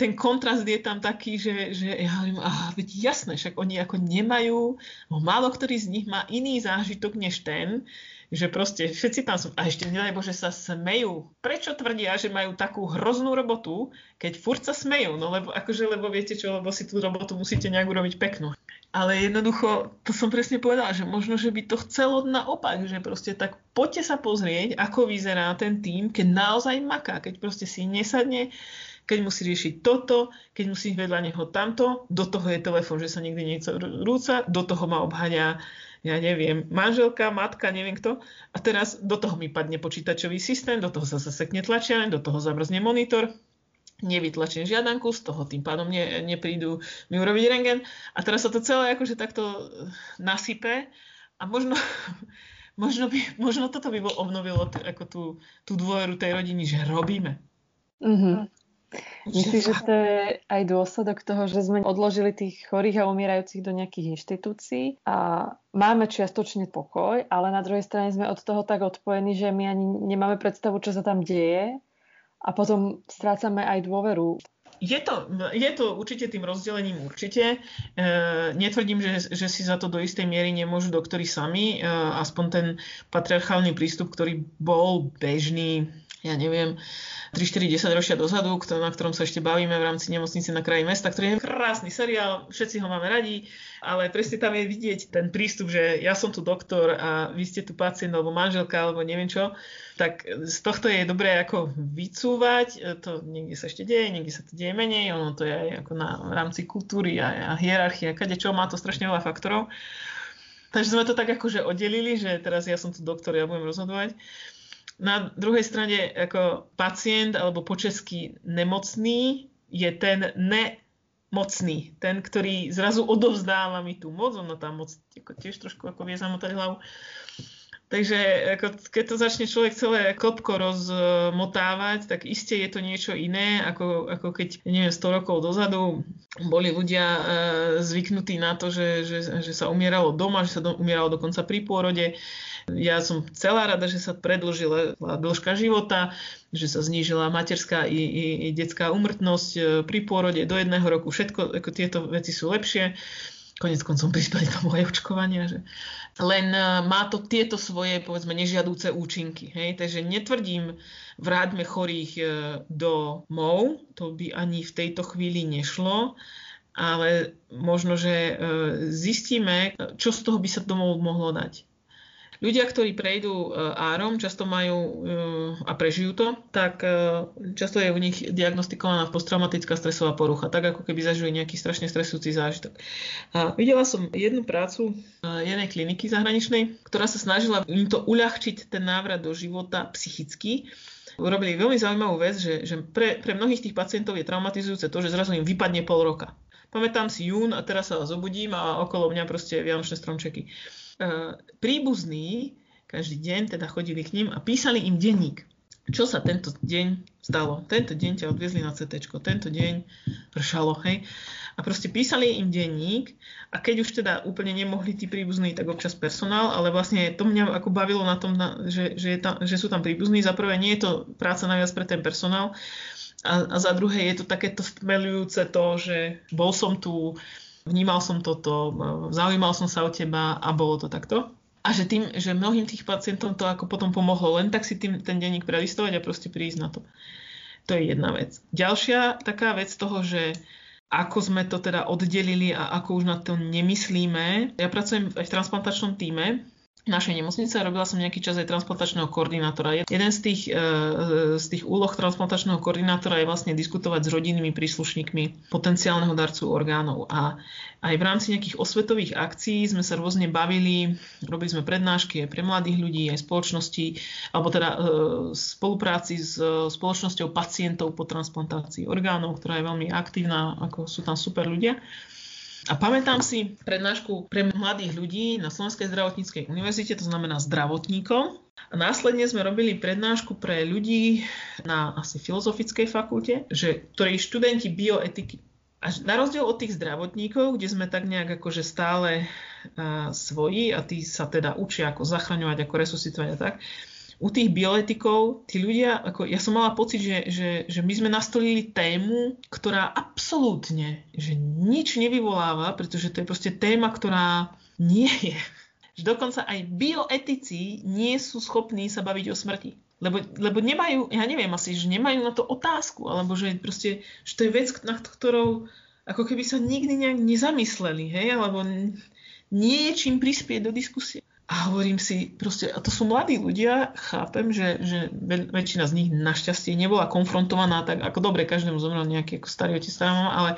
ten kontrast je tam taký, že, že ja hovorím, veď jasné, však oni ako nemajú, málo ktorý z nich má iný zážitok než ten, že proste všetci tam sú, a ešte nedaj Bože sa smejú. Prečo tvrdia, že majú takú hroznú robotu, keď furt sa smejú? No lebo akože, lebo viete čo, lebo si tú robotu musíte nejak urobiť peknú. Ale jednoducho, to som presne povedala, že možno, že by to chcelo naopak, že proste tak poďte sa pozrieť, ako vyzerá ten tým, keď naozaj maká, keď proste si nesadne, keď musí riešiť toto, keď musí vedľa neho tamto, do toho je telefon, že sa niekde niečo rúca, do toho ma obháňa ja neviem, manželka, matka, neviem kto. A teraz do toho mi padne počítačový systém, do toho sa zasekne tlačiareň, do toho zabrzne monitor, nevytlačím žiadanku, z toho tým pádom ne, neprídu mi urobiť rengen. A teraz sa to celé akože takto nasype a možno, možno, by, možno toto by obnovilo t- ako tú, tú dôveru tej rodiny, že robíme. Mm-hmm. Myslíš, že to je aj dôsledok toho, že sme odložili tých chorých a umierajúcich do nejakých inštitúcií a máme čiastočne pokoj, ale na druhej strane sme od toho tak odpojení, že my ani nemáme predstavu, čo sa tam deje a potom strácame aj dôveru. Je to, je to určite tým rozdelením určite. E, netvrdím, že, že si za to do istej miery nemôžu doktori sami. E, aspoň ten patriarchálny prístup, ktorý bol bežný, ja neviem, 3-4 10 ročia dozadu, na ktorom sa ešte bavíme v rámci nemocnice na kraji mesta, ktorý je krásny seriál, všetci ho máme radi, ale presne tam je vidieť ten prístup, že ja som tu doktor a vy ste tu pacient alebo manželka alebo neviem čo, tak z tohto je dobré ako vycúvať, to niekde sa ešte deje, niekde sa to deje menej, ono to je aj ako na v rámci kultúry a, a hierarchie, kade čo, má to strašne veľa faktorov. Takže sme to tak akože oddelili, že teraz ja som tu doktor, ja budem rozhodovať. Na druhej strane ako pacient alebo po česky nemocný je ten nemocný, ten, ktorý zrazu odovzdáva mi tú moc, ono tá moc ako tiež trošku ako vie zamotať hlavu. Takže ako, keď to začne človek celé klopko rozmotávať, tak iste je to niečo iné, ako, ako keď, neviem, 100 rokov dozadu boli ľudia e, zvyknutí na to, že, že, že sa umieralo doma, že sa do, umieralo dokonca pri pôrode. Ja som celá rada, že sa predlžila dĺžka života, že sa znížila materská i, i, i detská umrtnosť e, pri pôrode do jedného roku. Všetko, ako tieto veci sú lepšie. Konec koncom prispeli tomu aj očkovania. Že len e, má to tieto svoje, povedzme, nežiadúce účinky. Hej? Takže netvrdím, vráťme chorých e, domov, to by ani v tejto chvíli nešlo, ale možno, že zistíme, čo z toho by sa domov mohlo dať. Ľudia, ktorí prejdú e, árom, často majú e, a prežijú to, tak e, často je u nich diagnostikovaná posttraumatická stresová porucha, tak ako keby zažili nejaký strašne stresujúci zážitok. A videla som jednu prácu jednej kliniky zahraničnej, ktorá sa snažila im to uľahčiť ten návrat do života psychicky urobili veľmi zaujímavú vec, že, že pre, pre mnohých tých pacientov je traumatizujúce to, že zrazu im vypadne pol roka. Pamätám si jún a teraz sa zobudím a okolo mňa proste vianočné stromčeky. E, príbuzní každý deň teda chodili k ním a písali im denník. Čo sa tento deň stalo? Tento deň ťa odviezli na CT, tento deň pršalo, hej? A proste písali im denník a keď už teda úplne nemohli tí príbuzní, tak občas personál, ale vlastne to mňa ako bavilo na tom, že, že, je tam, že sú tam príbuzní. Za prvé nie je to práca naviac pre ten personál a, a za druhé je to takéto stmelujúce to, že bol som tu, vnímal som toto, zaujímal som sa o teba a bolo to takto. A že tým, že mnohým tých pacientom to ako potom pomohlo, len tak si tým, ten denník prelistovať a proste prísť na to. To je jedna vec. Ďalšia taká vec toho, že ako sme to teda oddelili a ako už na to nemyslíme. Ja pracujem aj v transplantačnom týme našej nemocnice. Robila som nejaký čas aj transplantačného koordinátora. Jeden z tých, e, z tých úloh transplantačného koordinátora je vlastne diskutovať s rodinnými príslušníkmi potenciálneho darcu orgánov. A aj v rámci nejakých osvetových akcií sme sa rôzne bavili, robili sme prednášky aj pre mladých ľudí, aj spoločnosti, alebo teda e, spolupráci s spoločnosťou pacientov po transplantácii orgánov, ktorá je veľmi aktívna, ako sú tam super ľudia. A pamätám si prednášku pre mladých ľudí na Slovenskej zdravotníckej univerzite, to znamená zdravotníkov. A následne sme robili prednášku pre ľudí na asi filozofickej fakulte, že, ktorí študenti bioetiky. A na rozdiel od tých zdravotníkov, kde sme tak nejak akože stále uh, svoji a tí sa teda učia ako zachraňovať, ako resuscitovať a tak, u tých bioetikov, tí ľudia, ako ja som mala pocit, že, že, že my sme nastolili tému, ktorá absolútne, že nič nevyvoláva, pretože to je proste téma, ktorá nie je. Že dokonca aj bioetici nie sú schopní sa baviť o smrti. Lebo, lebo nemajú, ja neviem asi, že nemajú na to otázku, alebo že proste, že to je vec, nad ktorou ako keby sa nikdy nejak nezamysleli, hej, alebo nie je čím prispieť do diskusie. A hovorím si, proste, a to sú mladí ľudia, chápem, že, že väčšina z nich našťastie nebola konfrontovaná tak, ako dobre, každému zomrel nejaký ako starý otec, stará mama, ale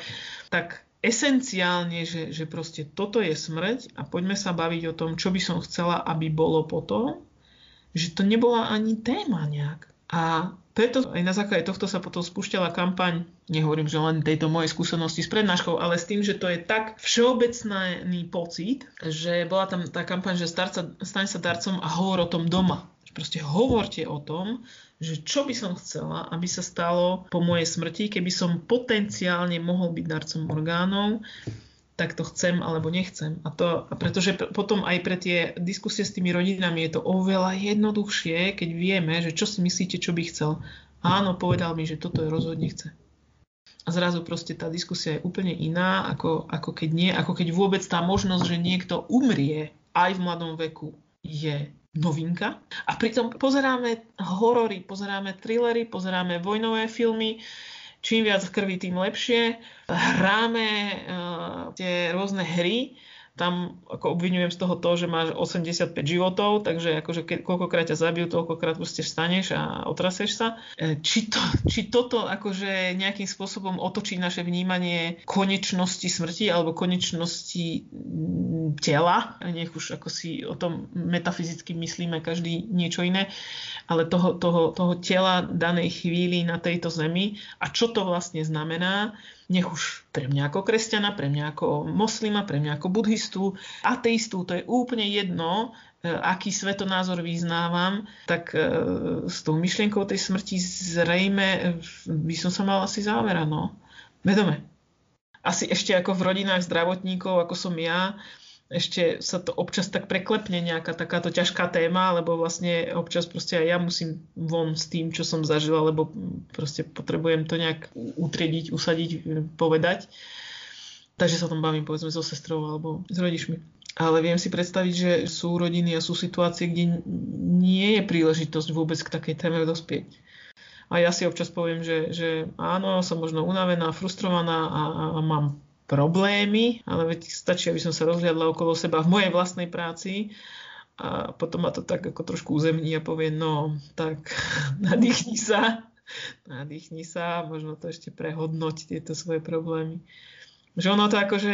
tak esenciálne, že, že proste toto je smrť a poďme sa baviť o tom, čo by som chcela, aby bolo potom, že to nebola ani téma nejak. A preto aj na základe tohto sa potom spúšťala kampaň, nehovorím, že len tejto mojej skúsenosti s prednáškou, ale s tým, že to je tak všeobecný pocit, že bola tam tá kampaň, že starca, staň sa darcom a hovor o tom doma. Proste hovorte o tom, že čo by som chcela, aby sa stalo po mojej smrti, keby som potenciálne mohol byť darcom orgánov, tak to chcem alebo nechcem. A to, a pretože potom aj pre tie diskusie s tými rodinami je to oveľa jednoduchšie, keď vieme, že čo si myslíte, čo by chcel. Áno, povedal mi, že toto je rozhodne chce. A zrazu proste tá diskusia je úplne iná, ako, ako keď nie, ako keď vôbec tá možnosť, že niekto umrie aj v mladom veku, je novinka. A pritom pozeráme horory, pozeráme thrillery, pozeráme vojnové filmy, čím viac krvi, tým lepšie. Hráme uh, tie rôzne hry, tam ako obvinujem z toho to, že máš 85 životov, takže akože ke, koľkokrát ťa zabijú, toľkokrát proste vstaneš a otraseš sa. E, či, to, či toto akože nejakým spôsobom otočí naše vnímanie konečnosti smrti alebo konečnosti mm, tela, nech už ako si o tom metafyzicky myslíme každý niečo iné, ale toho, toho, toho tela danej chvíli na tejto zemi. A čo to vlastne znamená, nech už pre mňa ako kresťana, pre mňa ako moslima, pre mňa ako budhistu, ateistu, to je úplne jedno, e, aký svetonázor vyznávam, tak e, s tou myšlienkou tej smrti zrejme by som sa mal asi záverať, no. Vedome. asi ešte ako v rodinách zdravotníkov, ako som ja, ešte sa to občas tak preklepne nejaká takáto ťažká téma, lebo vlastne občas proste aj ja musím von s tým, čo som zažila, lebo proste potrebujem to nejak utriediť, usadiť, povedať. Takže sa tam bavím povedzme so sestrou alebo s rodičmi. Ale viem si predstaviť, že sú rodiny a sú situácie, kde nie je príležitosť vôbec k takej téme dospieť. A ja si občas poviem, že, že áno, som možno unavená, frustrovaná a, a, a mám problémy, ale veď stačí, aby som sa rozhľadla okolo seba v mojej vlastnej práci a potom ma to tak ako trošku uzemní a povie, no tak nadýchni sa, nadýchni sa, možno to ešte prehodnoť tieto svoje problémy. Že ono to akože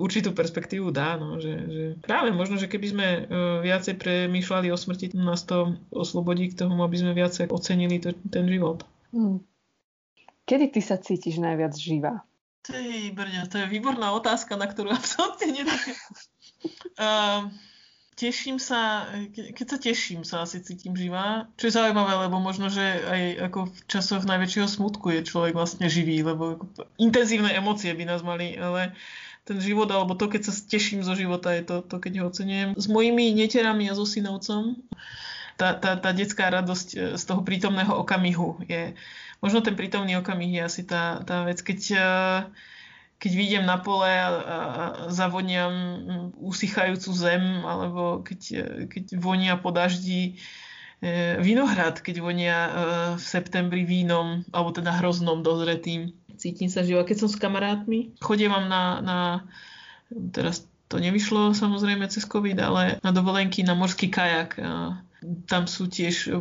určitú perspektívu dá, no, že, že práve možno, že keby sme uh, viacej premýšľali o smrti, nás to oslobodí k tomu, aby sme viacej ocenili to, ten život. Hmm. Kedy ty sa cítiš najviac živá? Tej brďa, to je výborná otázka, na ktorú absolútne nedávam. Uh, teším sa, keď sa teším, sa asi cítim živá. Čo je zaujímavé, lebo možno, že aj ako v časoch najväčšieho smutku je človek vlastne živý, lebo intenzívne emócie by nás mali, ale ten život, alebo to, keď sa teším zo života, je to, to keď ho ocenujem. S mojimi neterami a so synovcom tá, tá, tá detská radosť e, z toho prítomného okamihu je, možno ten prítomný okamih je asi tá, tá vec, keď, e, keď vidím na pole a, a zavoniam usychajúcu zem, alebo keď, e, keď vonia po daždi vinohrad, keď vonia v septembri vínom, alebo teda hroznom dozretým. Cítim sa živo. Keď som s kamarátmi, chodím na, na teraz to nevyšlo samozrejme cez COVID, ale na dovolenky na morský kajak tam sú tiež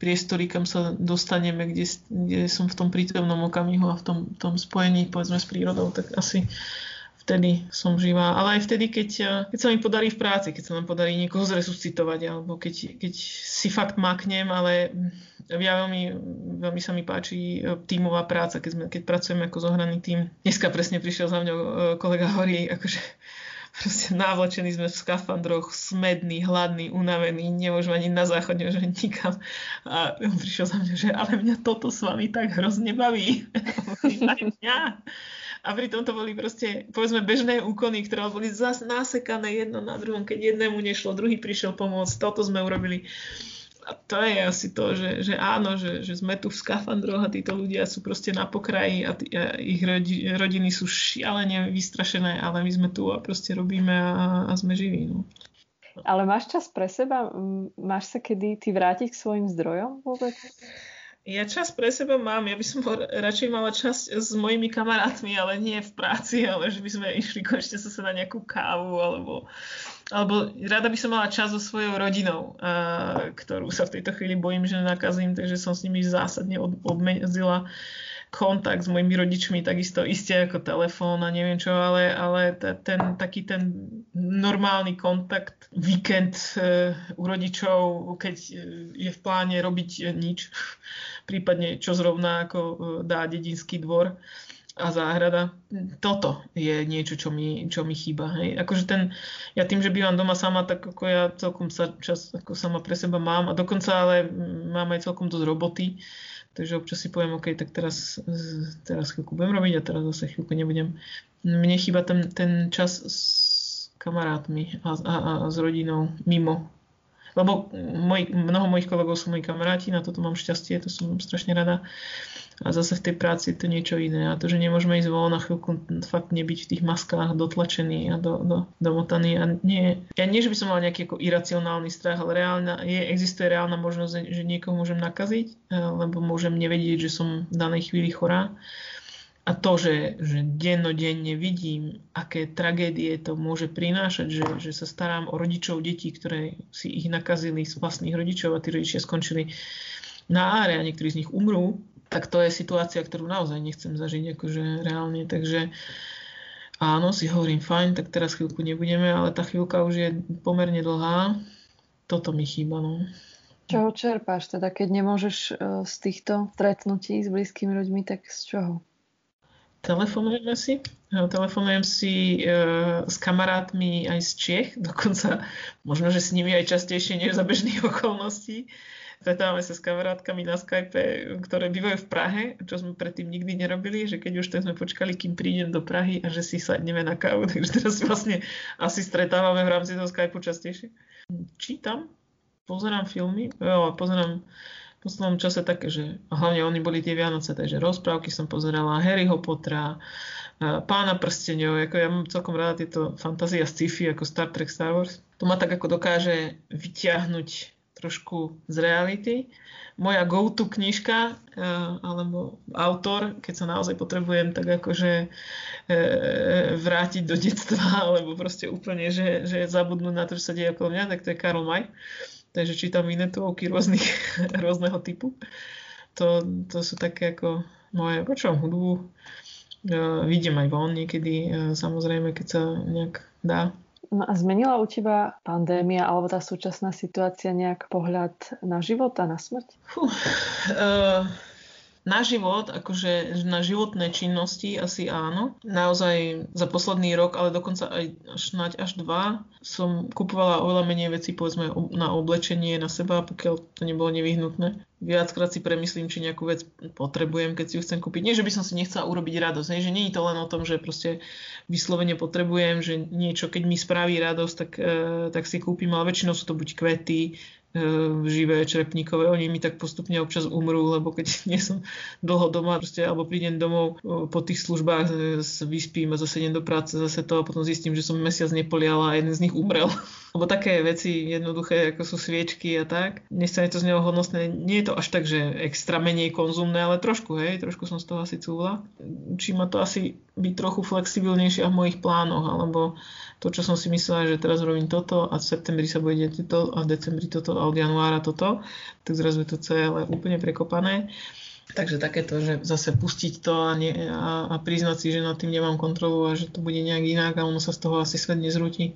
priestory, kam sa dostaneme, kde, kde som v tom prítomnom okamihu a v tom, tom spojení povedzme s prírodou, tak asi vtedy som živá. Ale aj vtedy, keď, keď sa mi podarí v práci, keď sa nám podarí niekoho zresuscitovať, alebo keď, keď si fakt maknem, ale ja veľmi, veľmi sa mi páči tímová práca, keď, sme, keď pracujeme ako zohraný tým. Dneska presne prišiel za mňou kolega Horí, akože proste navlečení sme v skafandroch, smedný, hladný, unavený, nemôžeme ani na záchod, že nikam. A on prišiel za mňa, že ale mňa toto s vami tak hrozne baví. mňa. A pritom to boli proste, povedzme, bežné úkony, ktoré boli zas nasekané jedno na druhom. Keď jednému nešlo, druhý prišiel pomôcť, toto sme urobili a to je asi to, že, že áno, že, že sme tu v skafandroch a títo ľudia sú proste na pokraji a, tí, a ich rodi, rodiny sú šialene vystrašené, ale my sme tu a proste robíme a, a sme živí. No. Ale máš čas pre seba? Máš sa kedy ty vrátiť k svojim zdrojom vôbec? Ja čas pre seba mám, ja by som radšej mala čas s mojimi kamarátmi, ale nie v práci, ale že by sme išli konečne sa na nejakú kávu, alebo, alebo rada by som mala čas so svojou rodinou, a, ktorú sa v tejto chvíli bojím, že nakazím, takže som s nimi zásadne od, obmedzila kontakt s mojimi rodičmi, takisto isté ako telefón a neviem čo, ale, ale ten taký ten normálny kontakt, víkend e, u rodičov, keď e, je v pláne robiť nič, prípadne čo zrovna ako dá dedinský dvor a záhrada. Toto je niečo, čo mi, čo mi chýba. Hej. Akože ten, ja tým, že bývam doma sama, tak ako ja celkom sa čas ako sama pre seba mám a dokonca ale mám aj celkom dosť roboty. Takže občas si poviem, OK, tak teraz, teraz chvíľku budem robiť a teraz zase chvíľku nebudem. Mne chýba ten, ten čas s kamarátmi a, a, a s rodinou mimo lebo moj, mnoho mojich kolegov sú moji kamaráti, na toto mám šťastie, to som strašne rada. A zase v tej práci je to niečo iné. A to, že nemôžeme ísť von na chvíľku fakt nebyť v tých maskách dotlačený a do, do, domotaný. A nie, ja nie, že by som mal nejaký ako iracionálny strach, ale reálna, je, existuje reálna možnosť, že niekoho môžem nakaziť, eh, lebo môžem nevedieť, že som v danej chvíli chorá a to, že, že dennodenne vidím, aké tragédie to môže prinášať, že, že sa starám o rodičov detí, ktoré si ich nakazili z vlastných rodičov a tí rodičia skončili na áre a niektorí z nich umrú, tak to je situácia, ktorú naozaj nechcem zažiť akože reálne. Takže áno, si hovorím, fajn, tak teraz chvíľku nebudeme, ale tá chvíľka už je pomerne dlhá. Toto mi chýba, no. Čoho čerpáš teda, keď nemôžeš eh, z týchto stretnutí s blízkymi ľuďmi, tak z čoho? telefonujeme si. Telefonujem si uh, s kamarátmi aj z Čech, dokonca možno, že s nimi aj častejšie než za bežných okolností. Stretávame sa s kamarátkami na Skype, ktoré bývajú v Prahe, čo sme predtým nikdy nerobili, že keď už tak sme počkali, kým prídem do Prahy a že si sadneme na kávu, takže teraz vlastne asi stretávame v rámci toho Skypeu častejšie. Čítam, pozerám filmy, jo, pozerám v poslednom čase také, že hlavne oni boli tie Vianoce, takže rozprávky som pozerala, Harryho Pottera, Pána prstenov, ako ja mám celkom rada tieto fantázie a sci-fi ako Star Trek, Star Wars. To ma tak ako dokáže vyťahnuť trošku z reality. Moja go-to knižka eh, alebo autor, keď sa naozaj potrebujem tak akože eh, vrátiť do detstva alebo proste úplne, že, že zabudnúť na to, čo sa deje okolo mňa, tak to je Karl May. Takže čítam inetovky rôznych, rôzneho typu. To, to sú také ako moje, počúvam hudbu, eh, vidím aj von niekedy, samozrejme, keď sa nejak dá. No zmenila u teba pandémia alebo tá súčasná situácia nejak pohľad na život a na smrť? Fú, uh, na život, akože na životné činnosti asi áno. Naozaj za posledný rok, ale dokonca aj snáď až dva, som kupovala oveľa menej vecí povedzme na oblečenie, na seba, pokiaľ to nebolo nevyhnutné. Viackrát si premyslím, či nejakú vec potrebujem, keď si ju chcem kúpiť. Nie, že by som si nechcela urobiť radosť, hej, že nie je to len o tom, že proste vyslovene potrebujem, že niečo, keď mi spraví radosť, tak, e, tak si kúpim, ale väčšinou sú to buď kvety, živé črepníkové, oni mi tak postupne občas umrú, lebo keď nie som dlho doma, proste, alebo prídem domov po tých službách, vyspím a zase idem do práce, zase to a potom zistím, že som mesiac nepoliala a jeden z nich umrel. lebo také veci jednoduché, ako sú sviečky a tak, nestane to z neho hodnostné. Nie je to až tak, že extra menej konzumné, ale trošku, hej, trošku som z toho asi cúvla. Učí ma to asi byť trochu flexibilnejšie v mojich plánoch, alebo to, čo som si myslela, že teraz robím toto a v septembri sa bude toto a v decembri toto a od januára toto, tak zrazu je to celé úplne prekopané. Takže takéto, že zase pustiť to a, nie, a, a priznať si, že nad tým nemám kontrolu a že to bude nejak inak a ono sa z toho asi svet nezrúti.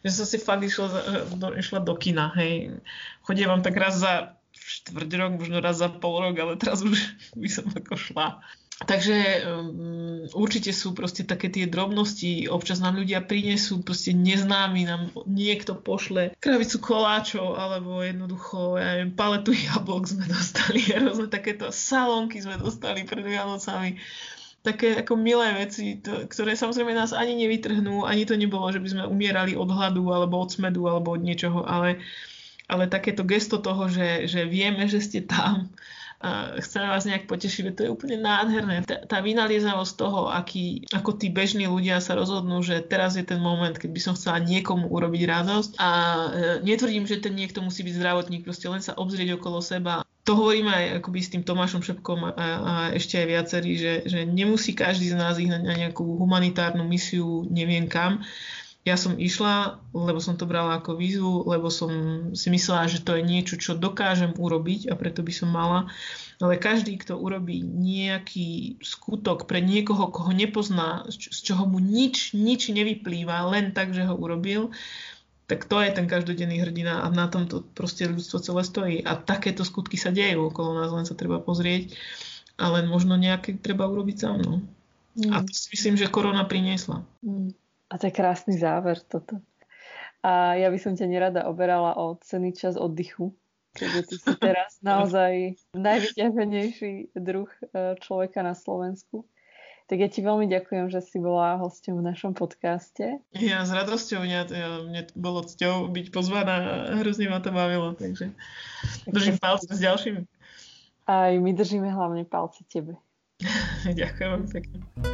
Že som si fakt išla, do, išla do kina, hej. Chodievam tak raz za štvrť rok, možno raz za pol rok, ale teraz už by som ako šla. Takže um, určite sú proste také tie drobnosti, občas nám ľudia prinesú, proste neznámy nám niekto pošle kravicu koláčov, alebo jednoducho, ja neviem, paletu jablok sme dostali, rôzne takéto salónky sme dostali pred Vianocami. Také ako milé veci, to, ktoré samozrejme nás ani nevytrhnú, ani to nebolo, že by sme umierali od hladu alebo od smedu alebo od niečoho, ale, ale takéto gesto toho, že, že vieme, že ste tam, chceme vás nejak potešiť, to je úplne nádherné. Tá, tá vynaliezavosť toho, aký, ako tí bežní ľudia sa rozhodnú, že teraz je ten moment, keď by som chcela niekomu urobiť radosť a e, netvrdím, že ten niekto musí byť zdravotník, proste len sa obzrieť okolo seba. To hovoríme aj akoby s tým Tomášom Šepkom a, a ešte aj viacerí, že, že nemusí každý z nás ísť na nejakú humanitárnu misiu, neviem kam, ja som išla, lebo som to brala ako výzvu, lebo som si myslela, že to je niečo, čo dokážem urobiť a preto by som mala. Ale každý, kto urobí nejaký skutok pre niekoho, koho nepozná, z čoho mu nič, nič nevyplýva, len tak, že ho urobil, tak to je ten každodenný hrdina a na tom to proste ľudstvo celé stojí. A takéto skutky sa dejú okolo nás, len sa treba pozrieť a len možno nejaké treba urobiť sám. No. Mm. A to si myslím, že korona priniesla. Mm. A to je krásny záver toto. A ja by som ťa nerada oberala o cený čas oddychu, keďže ty si teraz naozaj najvyťaženejší druh e, človeka na Slovensku. Tak ja ti veľmi ďakujem, že si bola hosťom v našom podcaste. Ja s radosťou, mňa, ja, mne bolo cťou byť pozvaná a hrozne ma to bavilo, takže držím palce s ďalšími. Aj my držíme hlavne palce tebe. ďakujem pekne.